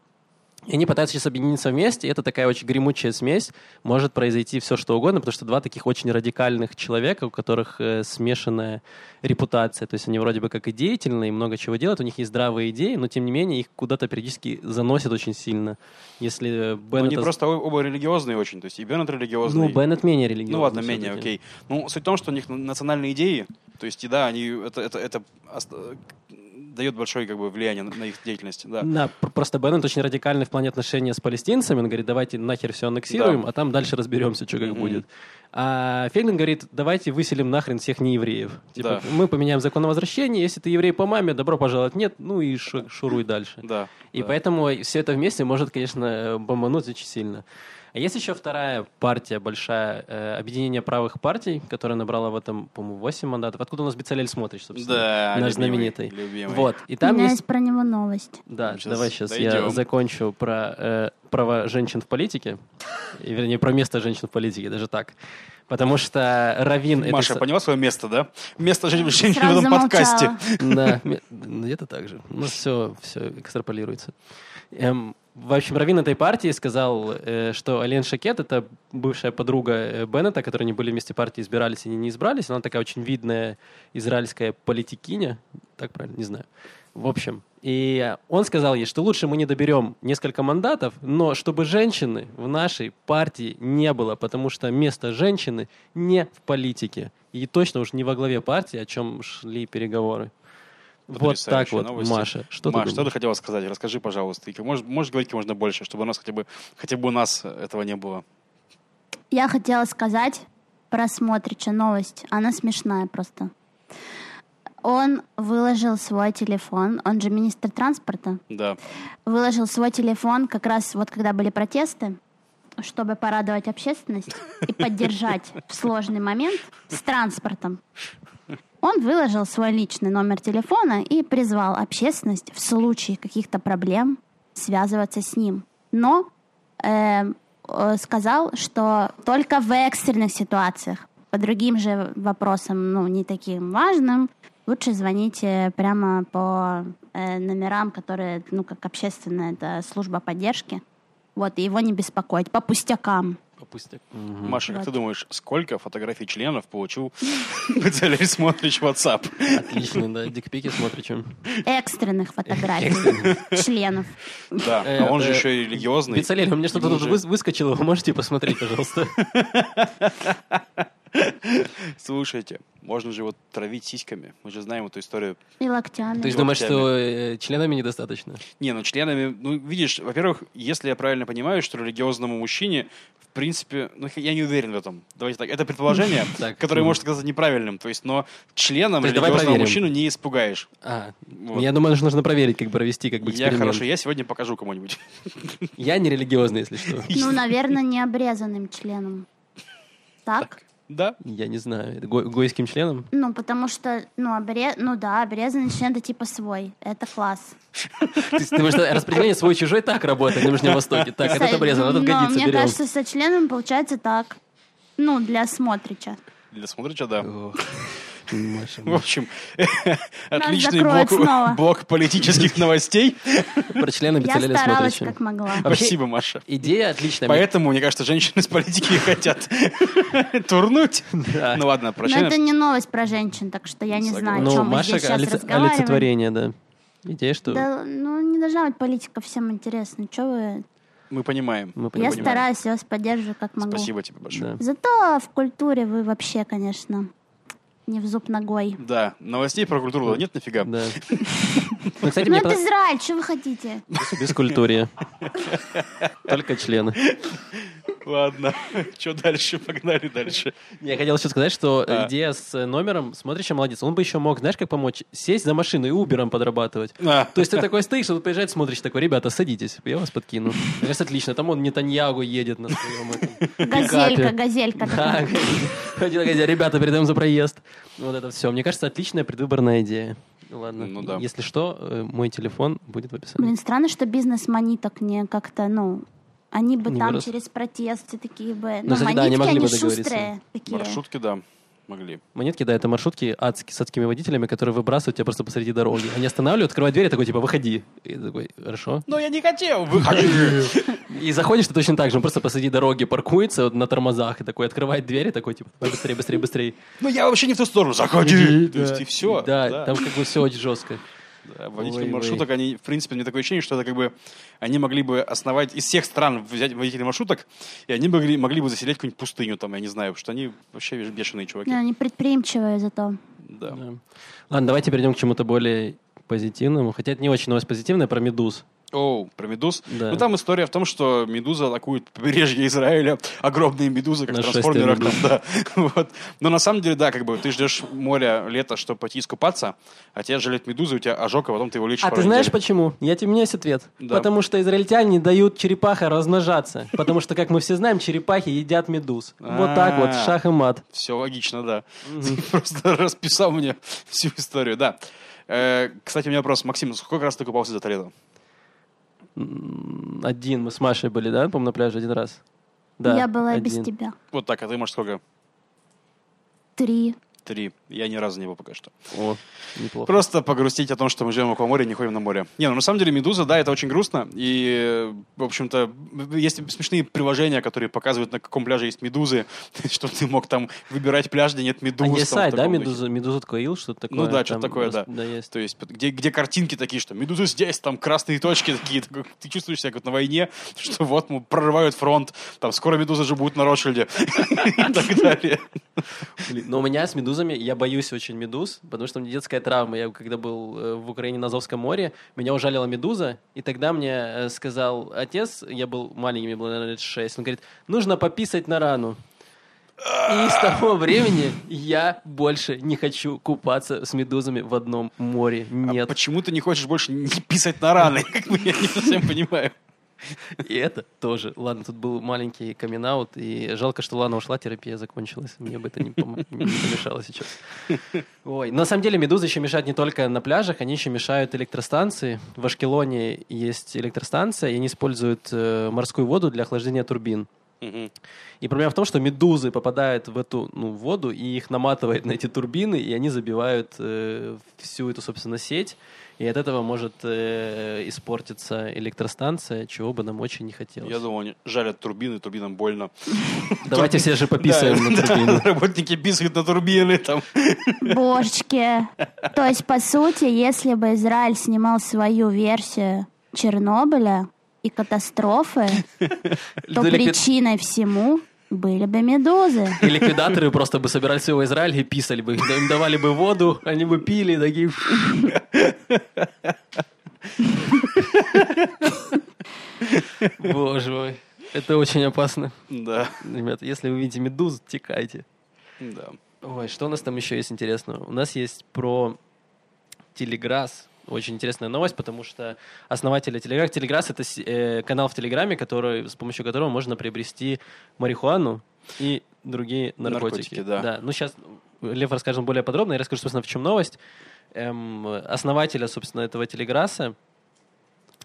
И они пытаются сейчас объединиться вместе, и это такая очень гремучая смесь. Может произойти все, что угодно, потому что два таких очень радикальных человека, у которых э, смешанная репутация. То есть они вроде бы как и деятельные, и много чего делают, у них есть здравые идеи, но тем не менее их куда-то периодически заносят очень сильно. Если э, Ну, Беннет... они просто оба религиозные очень. То есть и Беннет религиозный. Ну, Беннет менее религиозный. Ну ладно, менее, окей. Ну, суть в том, что у них национальные идеи, то есть, и да, они, это, это, это ост- дает большое как бы, влияние на, на их деятельность. Да. Да, пр- просто Беннет очень радикальный в плане отношения с палестинцами. Он говорит, давайте нахер все аннексируем, Да. а там дальше разберемся, что как Мгм. будет. А Фейглин говорит, давайте выселим нахрен всех неевреев. Типа, Да. мы поменяем закон о возвращении, если ты еврей по маме, добро пожаловать. Нет, ну и шу- шуруй дальше. Да. И да. поэтому все это вместе может, конечно, бомбануть очень сильно. А есть еще вторая партия большая, э, объединение правых партий, которая набрала в этом, по-моему, 8 мандатов. Откуда у нас Бецалель смотришь, собственно? Да, Наш любимый, знаменитый. любимый. Вот. И У там меня есть есть про него новость. да, Щас давай сейчас я дойдем. закончу про э, права женщин в политике, и, вернее, про место женщин в политике, даже так. Потому что Равин... это Маша с- поняла свое место, да? Место жен- женщин в этом подкасте. Да, ну, где-то так же. Ну, все, все экстраполируется. Эм, в общем, Равин этой партии сказал, э, что Ален Шакет — это бывшая подруга э, Беннета, которые они были вместе партии, избирались и не избрались. Она такая очень видная израильская политикиня. Так правильно? Не знаю. В общем, и он сказал ей, что лучше мы не доберем несколько мандатов, но чтобы женщины в нашей партии не было, потому что место женщины не в политике. И точно уж не во главе партии, о чем шли переговоры. Вот так вот, новости. Маша. Что Маш, ты что ты хотела сказать? Расскажи, пожалуйста. И Можешь, можешь говорить можно больше, чтобы у нас хотя бы, хотя бы у нас этого не было. Я хотела сказать про Смотрича новость. Она смешная просто. Он выложил свой телефон, он же министр транспорта, Да. выложил свой телефон как раз вот когда были протесты, чтобы порадовать общественность и поддержать в сложный момент с транспортом. Он выложил свой личный номер телефона и призвал общественность в случае каких-то проблем связываться с ним. Но э, э, сказал, что только в экстренных ситуациях, по другим же вопросам, ну, не таким важным, лучше звоните прямо по э, номерам, которые, ну, как общественная это служба поддержки. Вот, и его не беспокоить, по пустякам. Попустяк. Маша, как ты думаешь, сколько фотографий членов получил Бецалель Смотрич в WhatsApp? Отлично, да. Дикпики смотричем. Экстренных фотографий членов. Да, а он же еще и религиозный. Бицалель, у меня что-то тут выскочило. Вы можете посмотреть, пожалуйста? Слушайте, можно же вот травить сиськами. Мы же знаем эту историю. И локтями. Ты же думаешь, что э, членами недостаточно? Не, ну членами, ну видишь, во-первых, если я правильно понимаю, что религиозному мужчине, в принципе, ну я не уверен в этом. Давайте так, это предположение, которое может оказаться неправильным. То есть, но членом есть религиозного мужчину не испугаешь. А, я думаю, что нужно проверить, как провести как бы Я хорошо, я сегодня покажу кому-нибудь. Я не религиозный, если что. Ну, наверное, не обрезанным членом. Так? Да? Я не знаю. Это го- гойским членом? Ну, потому что, ну, обре... ну да, обрезанный член это типа свой. Это класс. Ты думаешь, что распределение свой-чужой так работает на Ближнем Востоке? Так, этот обрезан, этот годится, мне кажется, со членом получается так. Ну, для смотрича. Для смотрича, да. В общем, отличный блок, блок политических новостей. Про члены Я Бицалеля старалась смотрича. как могла. Спасибо, Маша. Идея отличная. Поэтому, мне кажется, женщины с политики хотят турнуть. Да. Ну ладно, про Но это не новость про женщин, так что я не знаю, о Ну, чем мы Маша здесь сейчас олице- олицетворение, да. Идея, что Да, ну, не должна быть политика всем интересна. Че вы? Мы понимаем. мы Я понимаем. стараюсь, я вас поддерживаю как могу. Спасибо тебе большое. Да. Зато в культуре вы вообще, конечно, не в зуб ногой. Да, новостей про культуру нет нафига. Да. Ну, кстати, Ну, это Израиль, что вы хотите? без культуры. Только члены. Ладно, что дальше? Погнали дальше. Я хотел еще сказать, что А. идея с номером, смотришь, молодец. Он бы еще мог, знаешь, как помочь? Сесть за машину и Убером подрабатывать. А. То есть ты такой стоишь, он приезжает, смотришь, такой, ребята, садитесь, я вас подкину. Мне кажется, отлично. Там он Нетаньягу едет на своем этом Газелька, газелька Да, ребята, передаем за проезд. Вот это все. Мне кажется, отличная предвыборная идея. Ладно. Ну да. Если что, э, мой телефон будет в описании. Блин, странно, что бизнес-мани так не как-то, ну, они бы Не там вырос. через протест все такие бы... Ну, Ну, кстати, да, они могли они бы договориться. шустрые такие. Маршрутки, да, могли. Монетки, да, это маршрутки адские, с адскими водителями, которые выбрасывают тебя просто посреди дороги. Они останавливают, открывают дверь, и такой, типа, выходи. И ты такой, хорошо. Но я не хотел, выходи. И заходишь ты точно так же, он просто посреди дороги паркуется вот на тормозах и такой открывает дверь и такой, типа, «Давай быстрее, быстрее, быстрее. Ну я вообще не в ту сторону, заходи. То есть и все. Да, там как бы все очень жестко. Да, водители Ой, маршруток, они, в принципе, мне такое ощущение, что это как бы они могли бы основать из всех стран взять водителей маршруток, и они могли, могли бы заселять какую-нибудь пустыню там, я не знаю, потому что они вообще бешеные чуваки. Да, они предприимчивые зато. Да. Да. Ладно, давайте перейдем к чему-то более позитивному. Хотя это не очень новость позитивная, про медуз. Оу, про медуз. Да. Ну, там история в том, что медуза атакует побережье Израиля. Огромные медузы, как в трансформерах. Там, да. вот. Но на самом деле, да, как бы ты ждешь моря, лета, чтобы пойти искупаться, а тебя жалят медузы, у тебя ожог, а потом ты его лечишь А ты знаешь недель. почему? Я тебе, у меня есть ответ. Да. Потому что израильтяне не дают черепахам размножаться. Потому что, как мы все знаем, черепахи едят медуз. Вот так вот, А. шах и мат. Все логично, да. Ты просто расписал мне всю историю, да. Э, Кстати, у меня вопрос. Максим, сколько раз ты купался за лето? Один, мы с Машей были, да, по на пляже один раз? Да, Я была и без один. тебя. Вот так, а ты, может, сколько? Три. Три. Я ни разу не был пока что. О, неплохо. Просто погрустить о том, что мы живем около моря и не ходим на море. Не, ну на самом деле медуза, да, это очень грустно. И, в общем-то, есть смешные приложения, которые показывают, на каком пляже есть медузы, чтобы ты мог там выбирать пляж, где нет медуз. А есть сайт, да. Медуза, Медуза Коил, что-то такое? Ну да, что-то такое, да. Да, есть. То есть, где, где картинки такие, что медузы здесь, там красные точки такие, ты чувствуешь себя как на войне, что вот ну, прорывают фронт, там скоро медузы же будут на Ротшильде и так далее. Но у меня с медузами, я боюсь очень медуз, потому что у меня детская травма. Я когда был э, в Украине на Азовском море, меня ужалила медуза, и тогда мне э, сказал отец, я был маленький, мне было, наверное, лет 6, он говорит, нужно пописать на рану. И с того времени я больше не хочу купаться с медузами в одном море. А Нет. почему ты не хочешь больше не писать на раны? Как бы я не совсем понимаю. И это тоже. Ладно, тут был маленький камин и жалко, что Лана ушла, терапия закончилась. Мне бы это не, пом- не помешало сейчас. Ой, на самом деле медузы еще мешают не только на пляжах, они еще мешают электростанции. В Ашкелоне есть электростанция, и они используют э, морскую воду для охлаждения турбин. И проблема в том, что медузы попадают в эту ну, воду, и их наматывает на эти турбины, и они забивают э, всю эту, собственно, сеть. И от этого может э, испортиться электростанция, чего бы нам очень не хотелось. Я думал, они жалят турбины, турбинам больно. Давайте все же пописаем на да, турбину. Работники писают на турбины там. Божечки. То есть, по сути, если бы Израиль снимал свою версию Чернобыля и катастрофы, то причиной всему были бы медузы. И ликвидаторы просто бы собирали всего Израиль и писали бы. Им давали бы воду, они бы пили, такие... Боже мой. Это очень опасно. Да, Ребята, если вы видите медуз, текайте. да. Ой, что у нас там еще есть интересного? У нас есть про Телеграсс. Очень интересная новость, потому что основатели Телеграсс... Телеграсс — это э, канал в Телеграме, который, с помощью которого можно приобрести марихуану и другие наркотики. Наркотики, да. Ну, сейчас Лев расскажет более подробно. Я расскажу, собственно, в чем новость. Эм, основателя, собственно, этого Телеграсса,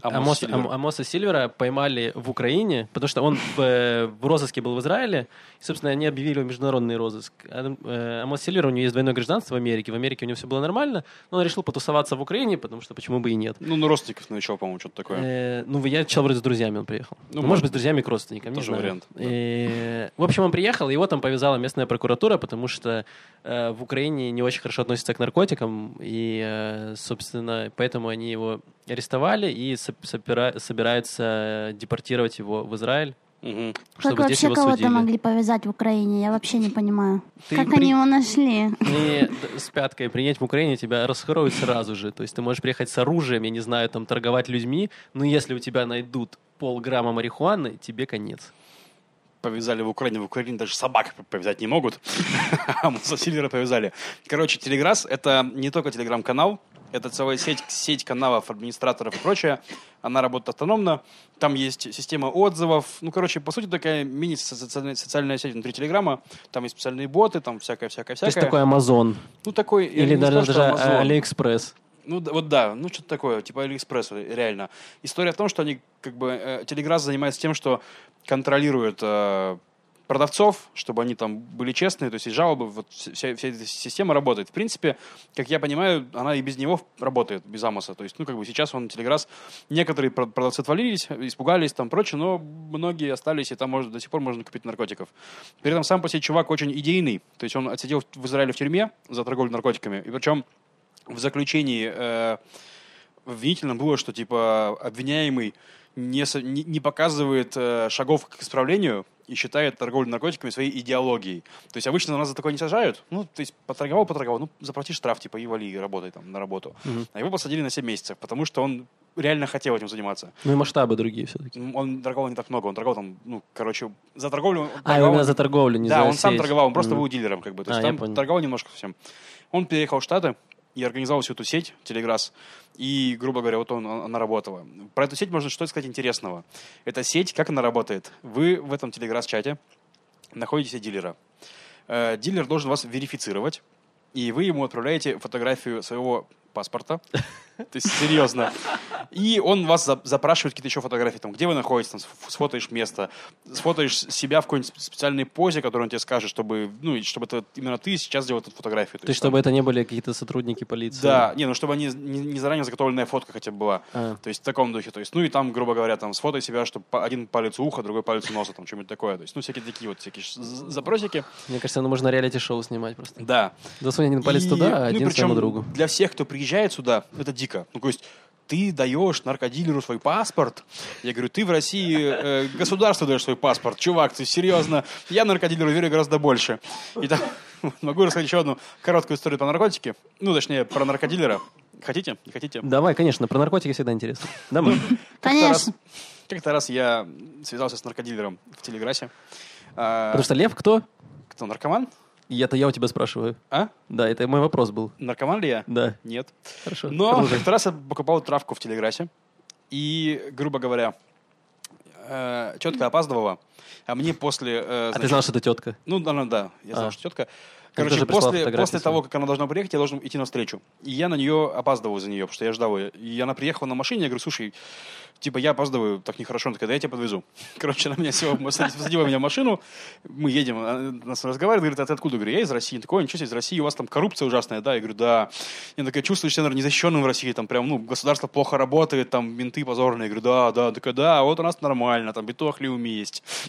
Амос Амос- Сильвер. Ам- Амоса Сильвера поймали в Украине, потому что он в, э, в розыске был в Израиле, и, собственно, они объявили его международный розыск. Э, Амос Сильвер, у него есть двойное гражданство в Америке. В Америке у него все было нормально, но он решил потусоваться в Украине, потому что почему бы и нет. Ну, на родственников навещал, по-моему, что-то такое. Э, ну, я чел вроде с друзьями он приехал. Ну, Ну, может может быть, с друзьями к родственникам, не Тоже знаю. вариант, да. Э, в общем, он приехал, его там повязала местная прокуратура, потому что э, в Украине не очень хорошо относятся к наркотикам, и, э, собственно, поэтому они его арестовали и сопира- собираются депортировать его в Израиль, Мгм. Как вообще кого-то судили. могли повязать в Украине? Я вообще не понимаю. Ты Как при- они его нашли? И с пяткой принять в Украине тебя раскроют сразу же. То есть ты можешь приехать с оружием, я не знаю, там торговать людьми, но если у тебя найдут полграмма марихуаны, тебе конец. повязали в Украине. В Украине даже собак повязать не могут. А Муса Сильвера повязали. Короче, Телеграсс — это не только телеграм-канал, это целая сеть, сеть каналов, администраторов и прочее. Она работает автономно. Там есть система отзывов. Ну, короче, по сути, такая мини-социальная социальная сеть внутри Телеграма. Там есть специальные боты, там всякое-всякое-всякое. То есть такой Амазон. Ну, такой... Или даже, скажу, даже Amazon. Алиэкспресс. Ну, да, вот да, ну что-то такое, типа Алиэкспресс, реально. История в том, что они, как бы, э, Телеграсс занимается тем, что контролирует э, продавцов, чтобы они там были честные, то есть и жалобы, вот вся, вся эта система работает. В принципе, как я понимаю, она и без него работает, без Амоса. То есть, ну, как бы сейчас он, Телеграсс, некоторые про- продавцы отвалились, испугались, там, прочее, но многие остались, и там может, до сих пор можно купить наркотиков. При этом сам по себе чувак очень идейный, то есть он отсидел в Израиле в тюрьме за торговлю наркотиками, и причем в заключении э, обвинительном было, что типа обвиняемый не, не, не показывает э, шагов к исправлению и считает торговлю наркотиками своей идеологией. То есть обычно нас за такое не сажают. Ну, то есть поторговал, поторговал, ну, заплати штраф, типа, и вали, и работай там на работу. А его посадили на 7 месяцев, потому что он реально хотел этим заниматься. Ну и масштабы другие все-таки. Он торговал не так много, он торговал там, ну, короче, за торговлю... он А, торговал- именно за торговлю, не да, за он сам сеть. торговал, он просто Мгм. был дилером, как бы. То есть А, я там понял. торговал немножко совсем. Он переехал в Штаты и организовал всю эту сеть, Телеграсс. И, грубо говоря, вот он, она работала. Про эту сеть можно что сказать интересного. Эта сеть, как она работает? Вы в этом Телеграсс-чате находите себе дилера. Э, Дилер должен вас верифицировать, и вы ему отправляете фотографию своего паспорта. То есть, серьезно. И он вас за- запрашивает какие-то еще фотографии, там, где вы находитесь, там, сф- сфотаешь место, сфотаешь себя в какой-нибудь специальной позе, которую он тебе скажет, чтобы, ну, чтобы это именно ты сейчас делал эту фотографию. То есть, чтобы это не были какие-то сотрудники полиции. Да, не, ну чтобы они не, не заранее заготовленная фотка хотя бы была. А. То есть в таком духе. То есть, ну и там, грубо говоря, там сфотай себя, чтобы один палец уха, другой палец носа, там что-нибудь такое. То есть, ну всякие такие вот всякие запросики. Мне кажется, ну можно реалити-шоу снимать просто. Да. Засунь один палец И, туда, а ну, один своему другу. Для всех, кто приезжает сюда, это дико. Ну, то есть ты даешь наркодилеру свой паспорт. Я говорю, ты в России э, государству даешь свой паспорт. Чувак, ты серьезно? Я наркодилеру верю гораздо больше. И там могу рассказать еще одну короткую историю про наркотики. Ну, точнее, про наркодилера. Хотите? Не хотите? Давай, конечно, про наркотики всегда интересно. Давай. Конечно. как-то раз я связался с наркодилером в Телеграсе. А, Потому что Лев кто? Кто, наркоман? И это я у тебя спрашиваю. А? Да, это мой вопрос был. Наркоман ли я? Да. Нет. Хорошо. Но продолжай. как-то раз я покупал травку в Телеграсе. И, грубо говоря, э, тетка опаздывала, а мне после... э, А ты значит, знал, что это тетка? Ну, да, ну, да, я знал, А. что тетка. Короче, после, после того, как она должна приехать, я должен идти навстречу. И я на нее опаздывал за нее, потому что я ждал ее. И она приехала на машине, я говорю, слушай, типа, я опаздываю, так нехорошо. Она такая, да я тебя подвезу. Короче, она меня села, посадила меня в машину, мы едем, она нас разговаривает, говорит, а ты откуда? Я говорю, я из России. Она такой, ничего себе, из России, у вас там коррупция ужасная, да? Я говорю, да. Я такая, чувствуешь себя, наверное, незащищенным в России, там прям, ну, государство плохо работает, там, менты позорные. Я говорю, да, да. Она Такая, да, вот у нас нормально, там, битох Лиуми есть.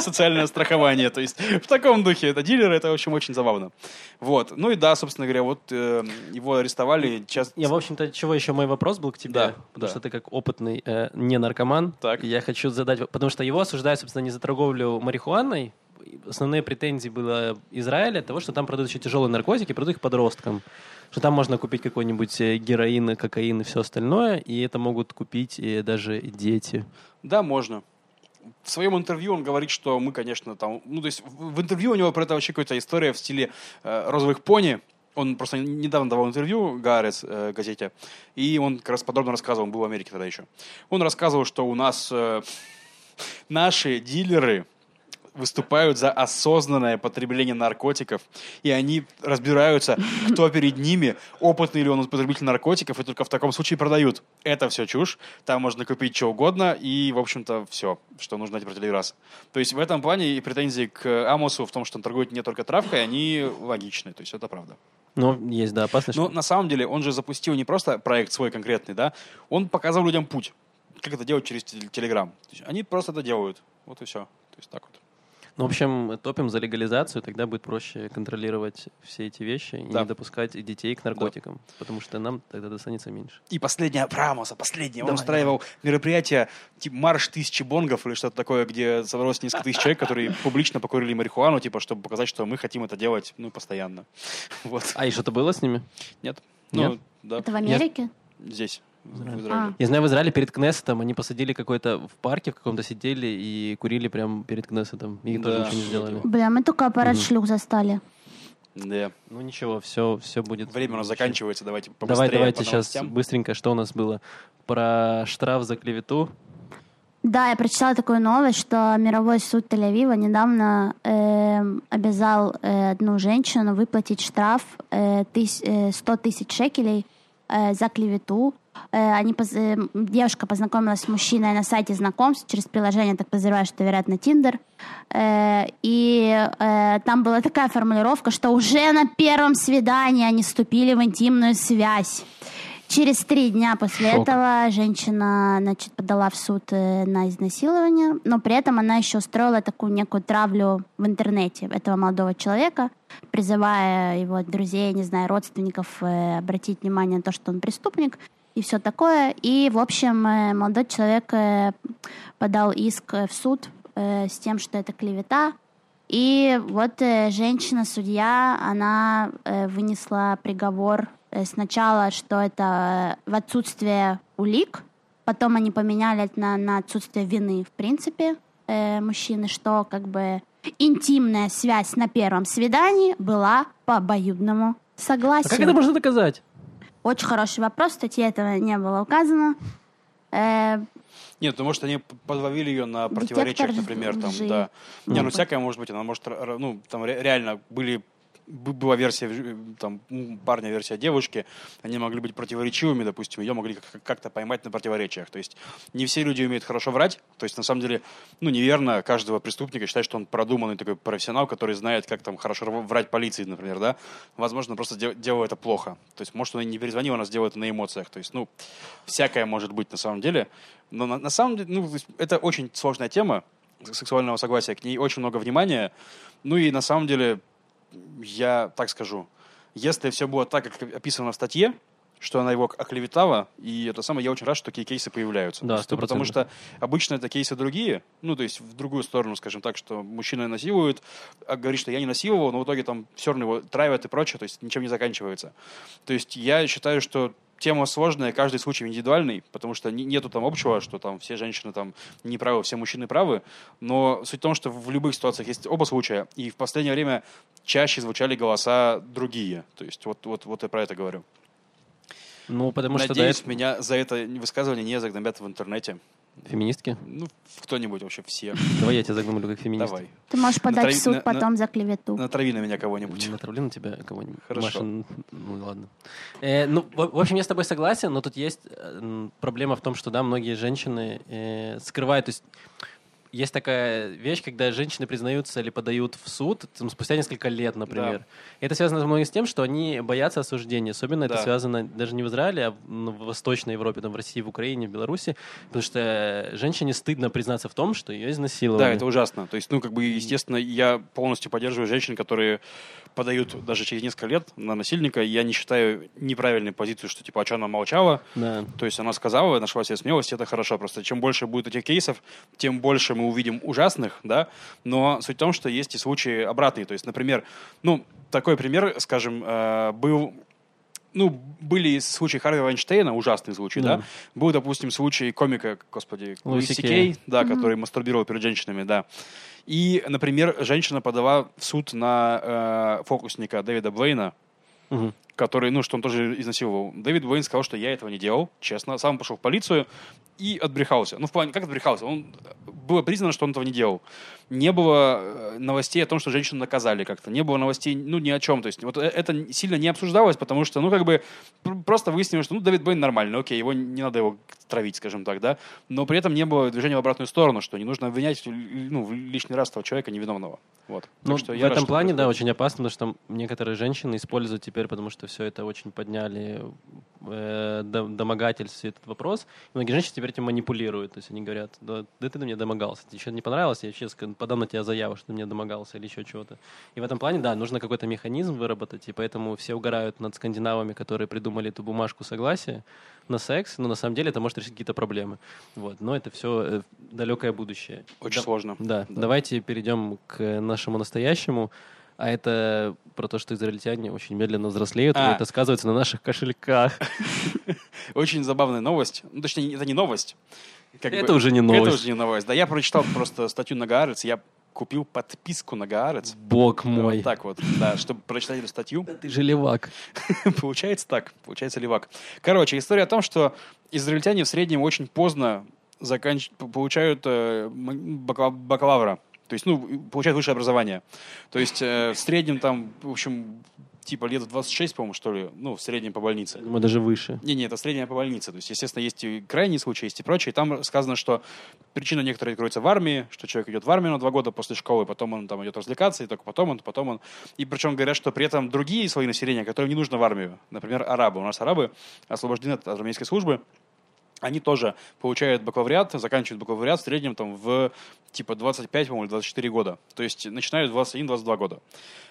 Социальное социальное страхование, то есть в таком духе. Это дилеры, это, в общем, очень забавно. Вот. Ну и да, собственно говоря, вот э, его арестовали. Сейчас... Я, в общем-то, чего еще мой вопрос был к тебе? Да, потому да. что ты как опытный э, не наркоман. Так. Я хочу задать... Потому что его осуждают, собственно, не за торговлю марихуаной. Основные претензии было Израиля того, что там продают еще тяжелые наркотики, продают их подросткам. Что там можно купить какой-нибудь э, героин, кокаин и все остальное, и это могут купить и даже дети. Да, можно. В своем интервью он говорит, что мы, конечно, там... Ну, то есть в интервью у него про это вообще какая-то история в стиле э, розовых пони. Он просто недавно давал интервью Гаррес э, газете, и он как раз подробно рассказывал, он был в Америке тогда еще. Он рассказывал, что у нас э, наши дилеры выступают за осознанное потребление наркотиков, и они разбираются, кто перед ними, опытный ли он потребитель наркотиков, и только в таком случае продают. Это все чушь, там можно купить что угодно, и, в общем-то, все, что нужно про Телеграсс. То есть в этом плане и претензии к Амосу в том, что он торгует не только травкой, они логичны, то есть это правда. Но есть, да, опасность. Но на самом деле он же запустил не просто проект свой конкретный, да, он показал людям путь, как это делать через тел- Телеграм. Они просто это делают, вот и все. То есть так вот. Ну, в общем, топим за легализацию, тогда будет проще контролировать все эти вещи и Да. не допускать детей к наркотикам, потому что нам тогда достанется меньше. И последнее про Амоса, последнее. Он Давай, устраивал мероприятие типа марш тысячи бонгов или что-то такое, где собралось несколько тысяч человек, которые публично покурили марихуану, типа, чтобы показать, что мы хотим это делать, ну, постоянно. Вот. А и что-то было с ними? Нет? Ну, Нет? да. Это в Америке? Здесь. В Израиле. Я знаю, в Израиле перед Кнессетом они посадили какой-то в парке в каком-то сидели и курили прям перед Кнессетом. И тоже Да. ничего не сделали. Бля, мы только аппарат Мгм. шлюх застали. Да. Ну ничего, все, все будет. Время у нас заканчивается, давайте Давай, побыстрее давайте по сейчас быстренько, что у нас было. Про штраф за клевету. Да, я прочитала такую новость, что мировой суд Тель-Авива недавно эм, обязал э, одну женщину выплатить штраф э, тыс- э, 100 тысяч шекелей э, за клевету. Э, они поз- э, девушка познакомилась с мужчиной на сайте знакомств через приложение, так подозреваю, что, вероятно, Тиндер. Э, и э, там была такая формулировка, что уже на первом свидании они вступили в интимную связь. Через три дня после Шок. этого женщина значит, подала в суд э, на изнасилование, но при этом она еще устроила такую некую травлю в интернете этого молодого человека, призывая его друзей, не знаю, родственников э, обратить внимание на то, что он преступник и все такое. И, в общем, э, молодой человек подал иск в суд с тем, что это клевета. И вот женщина-судья, она вынесла приговор сначала, что это э, в отсутствие улик, потом они поменяли это на, на отсутствие вины в принципе э, мужчины, что как бы интимная связь на первом свидании была по обоюдному А согласию. как это можно доказать? Очень хороший вопрос, в статье этого не было указано. Э, Нет, ну, может, они подловили ее на противоречиях, Детектор например, там, лжи. да. Не, ну, всякое может быть, она может, ну, там ре- реально были была версия там парня, версия девушки, они могли быть противоречивыми, допустим, ее могли как- как-то поймать на противоречиях. То есть не все люди умеют хорошо врать. То есть на самом деле, ну неверно каждого преступника считать, что он продуманный такой профессионал, который знает, как там хорошо врать полиции, например, да. Возможно, просто дел- делал это плохо. То есть может он и не перезвонил, она сделала это на эмоциях. То есть, ну, всякое может быть на самом деле. Но на, на самом деле, ну, это очень сложная тема сексуального согласия, к ней очень много внимания. Ну и на самом деле, я так скажу, если все было так, как описано в статье, что она его оклеветала, и это самое, я очень рад, что такие кейсы появляются. Да, Просто потому 100%. что обычно это кейсы другие, ну, то есть в другую сторону, скажем так, что мужчина насилует, а говорит, что я не насиловал, но в итоге там все равно его травят и прочее, то есть ничем не заканчивается. То есть я считаю, что тема сложная, каждый случай индивидуальный, потому что не- нету там общего, что там все женщины там не правы, все мужчины правы, но суть в том, что в любых ситуациях есть оба случая, и в последнее время чаще звучали голоса другие. То есть вот, вот, вот я про это говорю. Ну, потому что до Надеюсь, этого- меня за это высказывание не загнобят в интернете. Феминистки? Ну, кто-нибудь вообще, все. Давай я тебя загномлю как феминист. Давай. ты можешь подать Натрави- в суд на- потом за клевету. Натрави на меня кого-нибудь. Натравлю на тебя кого-нибудь. Хорошо. Маша, ну ну, ладно. Э, ну, в, в общем, я с тобой согласен, но тут есть э, проблема в том, что, да, многие женщины э, скрывают, то есть есть такая вещь, когда женщины признаются или подают в суд там, спустя несколько лет, например. И это связано многим с тем, что они боятся осуждения. Особенно это Да. связано даже не в Израиле, а в, в Восточной Европе, там, в России, в Украине, в Беларуси. Потому что женщине стыдно признаться в том, что ее изнасиловали. Да, это ужасно. То есть, ну, как бы, естественно, я полностью поддерживаю женщин, которые подают даже через несколько лет на насильника. Я не считаю неправильной позицию, что, типа, а что она молчала? Да. То есть она сказала, нашла себе смелость, это хорошо. Просто чем больше будет этих кейсов, тем больше мы увидим ужасных, да. Но суть в том, что есть и случаи обратные. То есть, например, ну, такой пример, скажем, э, был ну, были случаи Харви Вайнштейна, ужасные случаи, да. Да. Был, допустим, случай комика, господи, Луи Луи Си Сикей, да, который мастурбировал перед женщинами, да. И, например, женщина подала в суд на э, фокусника Дэвида Блейна, Мгм. Который, ну, что он тоже изнасиловал. Дэвид Уэйн сказал, что я этого не делал, честно. Сам пошел в полицию и отбрехался. Ну, в плане, как отбрехался? Он, было признано, что он этого не делал. Не было э, новостей о том, что женщину наказали как-то. Не было новостей, ну, ни о чем. То есть вот э- это сильно не обсуждалось, потому что, ну, как бы пр- просто выяснилось, что, ну, Дэвид Бэйн нормальный, окей, его не надо его травить, скажем так, да. Но при этом не было движения в обратную сторону, что не нужно обвинять, ну, в лишний раз того человека невиновного. Вот. Ну, Так что в рад, этом что плане, да, очень опасно, потому что некоторые женщины используют теперь, потому что все это очень подняли э, до- домогательств и этот вопрос. И многие женщины теперь этим манипулируют. То есть они говорят, да, да ты на меня домогался, тебе еще не понравилось, я сейчас подам на тебя заяву, что ты мне домогался или еще чего-то. И в этом плане, да, нужно какой-то механизм выработать, и поэтому все угорают над скандинавами, которые придумали эту бумажку согласия на секс, но на самом деле это может решить какие-то проблемы. Вот. Но это все далекое будущее. Очень Да- сложно. да, давайте перейдем к нашему настоящему. А это про то, что израильтяне очень медленно взрослеют, А. и это сказывается на наших кошельках. Очень забавная новость. Ну, точнее, это не новость. Как Это бы- уже не Это новость. уже не новость. Да, я прочитал просто статью на Гаарец, я купил подписку на Гаарец. Бог мой. Вот так вот, да, чтобы прочитать эту статью. Ты же левак. Получается так, получается левак. Короче, история о том, что израильтяне в среднем очень поздно заканч... получают э, бакалавра. То есть, ну, получают высшее образование. То есть, э, в среднем там, в общем, типа лет в 26, по-моему, что ли, ну, в среднем по больнице. Мы даже выше. Не-не, это средняя по больнице. То есть, естественно, есть и крайние случаи, есть и прочее. Там сказано, что причина некоторые кроется в армии, что человек идет в армию на два года после школы, потом он там идет развлекаться, и только потом он, потом он. И причем говорят, что при этом другие слои населения, которым не нужно в армию, например, арабы. У нас арабы освобождены от армейской службы, они тоже получают бакалавриат, заканчивают бакалавриат в среднем там в типа 25, по-моему, или 24 года. То есть начинают в 21-22 года.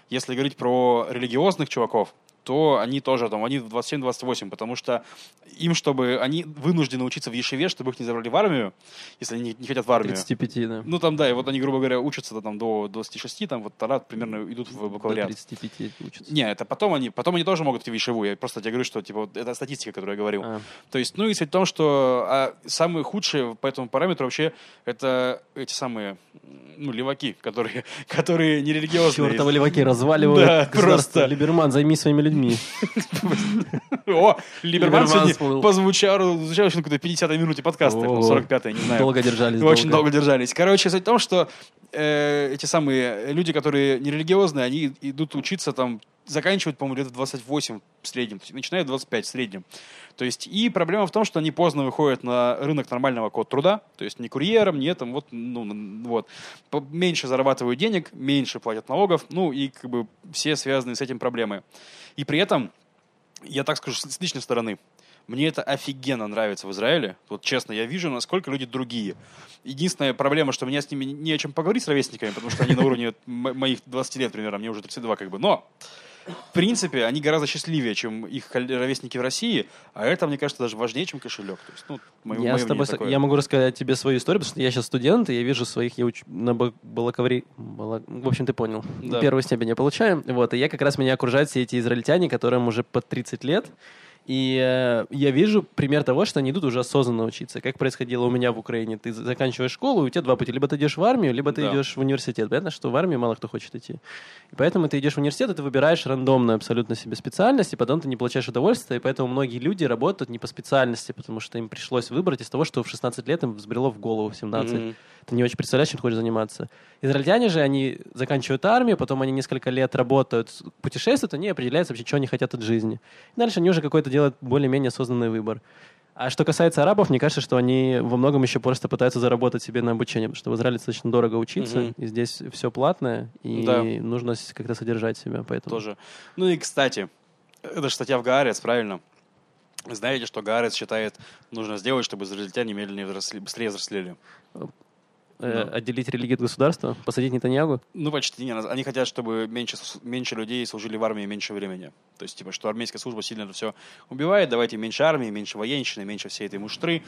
Если говорить про религиозных чуваков, то они тоже там, они в 27-28, потому что им, чтобы они вынуждены учиться в Ешеве, чтобы их не забрали в армию, если они не хотят в армию. 35, да. Ну там, да, и вот они, грубо говоря, учатся там до 26, там вот тогда примерно идут в До бакалавриат. 35 учатся. Не, это потом они, потом они тоже могут идти в Ешеву. Я просто тебе говорю, что типа вот это статистика, которую я говорил. А. То есть, ну и суть в том, что а, самые худшие по этому параметру вообще это эти самые, ну, леваки, которые, которые нерелигиозные. Чертовы леваки разваливают Да, просто. Либерман, займись своими людьми. О, Либерман сегодня позвучал, звучал еще на какой-то 50-й минуте подкаста, Ого. 45-й, не знаю. Долго держались. Очень долго держались. Короче, суть в том, что э, эти самые люди, которые нерелигиозные, они идут учиться там, заканчивают, по-моему, лет в 28 в среднем, начинают в 25 в среднем. То есть, и проблема в том, что они поздно выходят на рынок нормального код труда, то есть не курьером, не там, вот, ну, вот. Меньше зарабатывают денег, меньше платят налогов, ну, и как бы все связанные с этим проблемы. И при этом, я так скажу, с личной стороны, мне это офигенно нравится в Израиле. Вот честно, я вижу, насколько люди другие. Единственная проблема, что мне с ними не о чем поговорить с ровесниками, потому что они на уровне моих 20 лет примерно, мне уже 32 как бы. Но, в принципе, они гораздо счастливее, чем их ровесники в России, а это, мне кажется, даже важнее, чем кошелек. То есть, ну, мое, Я, мое с тобой, такое. я могу рассказать тебе свою историю, потому что я сейчас студент, и я вижу своих, я учу на ба- балаковри... бала- В общем, ты понял. Да. Первую степень я получаю. Вот, и я как раз меня окружают все эти израильтяне, которым уже под 30 лет. И э, я вижу пример того, что они идут уже осознанно учиться. Как происходило у меня в Украине. Ты заканчиваешь школу, и у тебя два пути. Либо ты идешь в армию, либо ты Да. идешь в университет. Понятно, что в армию мало кто хочет идти. И поэтому ты идешь в университет, и ты выбираешь рандомную абсолютно себе специальность, и потом ты не получаешь удовольствия, и поэтому многие люди работают не по специальности, потому что им пришлось выбрать из того, что в 16 лет им взбрело в голову в 17. Мгм. Ты не очень представляешь, чем ты хочешь заниматься. Израильтяне же, они заканчивают армию, потом они несколько лет работают, путешествуют, они определяются вообще, что они хотят от жизни. И дальше они уже какой-то делают более-менее осознанный выбор. А что касается арабов, мне кажется, что они во многом еще просто пытаются заработать себе на обучение, потому что в Израиле достаточно дорого учиться, Мгм. и здесь все платное, и Да. нужно как-то содержать себя. Поэтому... Тоже. Ну и, кстати, это же статья в Гаарец, правильно? Знаете, что Гаарец считает, нужно сделать, чтобы израильтяне медленнее взросли, быстрее взрослели? Э, Да. Отделить религию от государства, посадить Нетаньягу. Ну, почти не. Они хотят, чтобы меньше, меньше людей служили в армии меньше времени. То есть, типа, что армейская служба сильно это все убивает, давайте меньше армии, меньше военщины, меньше всей этой муштры,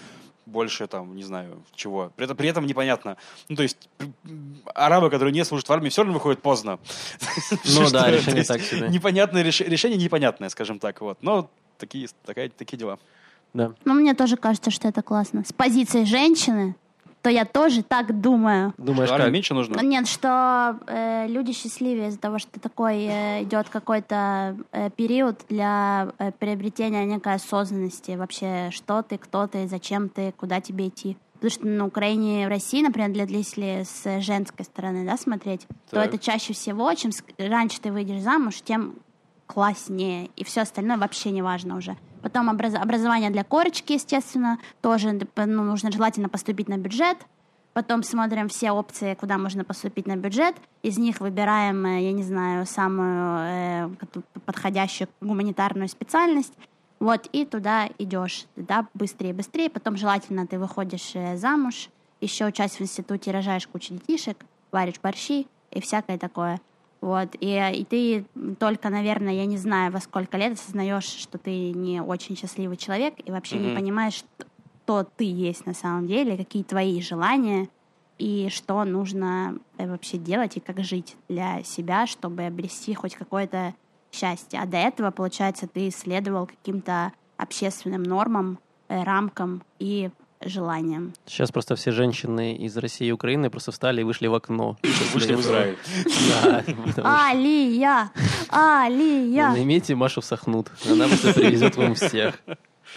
больше там, не знаю, чего. При этом, при этом непонятно. Ну, то есть, арабы, которые не служат в армии, все равно выходят поздно. Ну да, решение так себе. Непонятное реш- решение непонятное, скажем так, вот. Но такие, такая, такие дела. Да. Ну, мне тоже кажется, что это классно. С позиции женщины, то я тоже так думаю. Думаешь, Что как? меньше нужно? Нет, что э, люди счастливее из-за того, что такой э, идет какой-то э, период для э, приобретения некой осознанности. Вообще, что ты, кто ты, зачем ты, куда тебе идти. Потому что на Украине, в России, например, для, если с женской стороны да, смотреть, то Так. это чаще всего, чем раньше ты выйдешь замуж, тем класснее, и все остальное вообще не важно уже. Потом образ- образование для корочки, естественно, тоже ну, нужно желательно поступить на бюджет. Потом смотрим все опции, куда можно поступить на бюджет. Из них выбираем, э, я не знаю, самую э, подходящую гуманитарную специальность. Вот, и туда идешь, да, быстрее, быстрее. Потом желательно ты выходишь э, замуж, еще учась в институте, рожаешь кучу детишек, варишь борщи и всякое такое. Вот, и, и ты только, наверное, я не знаю, во сколько лет осознаешь, что ты не очень счастливый человек и вообще не Мгм. понимаешь, кто ты есть на самом деле, какие твои желания, и что нужно э, вообще делать и как жить для себя, чтобы обрести хоть какое-то счастье. А до этого, получается, ты следовал каким-то общественным нормам, э, рамкам и желаниям. Сейчас просто все женщины из России и Украины просто встали и вышли в окно. Вышли в Израиль. Алия! Алия! Наймите Машу в Сахнут. Она просто привезет вам всех.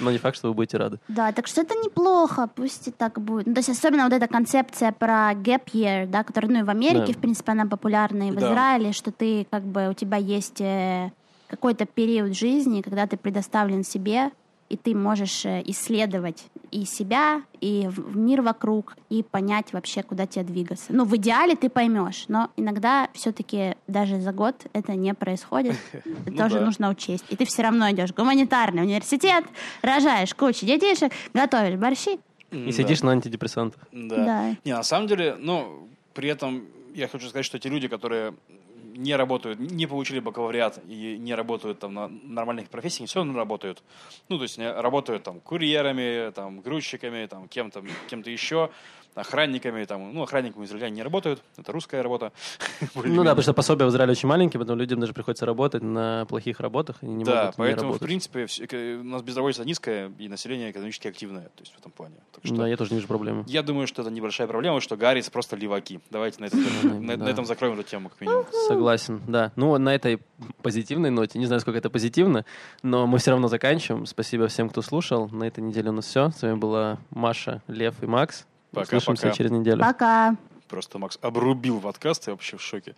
Но не факт, что вы будете рады. Да, так что это неплохо, пусть и так будет. Ну, то есть особенно вот эта концепция про gap year, да, которая, ну, и в Америке, Да. в принципе, она популярна, и в Да. Израиле, что ты, как бы, у тебя есть э, какой-то период жизни, когда ты предоставлен себе, и ты можешь э, исследовать и себя, и мир вокруг, и понять вообще, куда тебе двигаться. Ну, в идеале ты поймешь, но иногда все-таки даже за год это не происходит. Это Ну тоже нужно учесть. И ты все равно идешь в гуманитарный университет, рожаешь кучу детишек, готовишь борщи. И сидишь на антидепрессантах. Да. Да. Не, на самом деле, ну, при этом я хочу сказать, что те люди, которые не работают, не получили бакалавриат и не работают там на нормальных профессиях, все равно работают. Ну, то есть они работают там курьерами, там, грузчиками, там, кем-то, кем-то еще, охранниками, там, ну, охранниками израильтяне не работают, это русская работа. Ну да, потому что пособия в Израиле очень маленькие, поэтому людям даже приходится работать на плохих работах, и не да, могут не поэтому, в работать. принципе, эко- у нас безработица низкая, и население экономически активное, то есть в этом плане. Так что Да, я тоже не вижу проблемы. я думаю, что это небольшая проблема, что Гаррис просто леваки. Давайте на, на- этом закроем эту тему, как минимум. Согласен, да. Ну, на этой позитивной ноте, не знаю, сколько это позитивно, но мы все равно заканчиваем. Спасибо всем, кто слушал. На этой неделе у нас все. С вами была Маша, Лев и Макс. Пока-пока. Услышимся через неделю. Пока. Просто Макс обрубил подкаст, я вообще в шоке.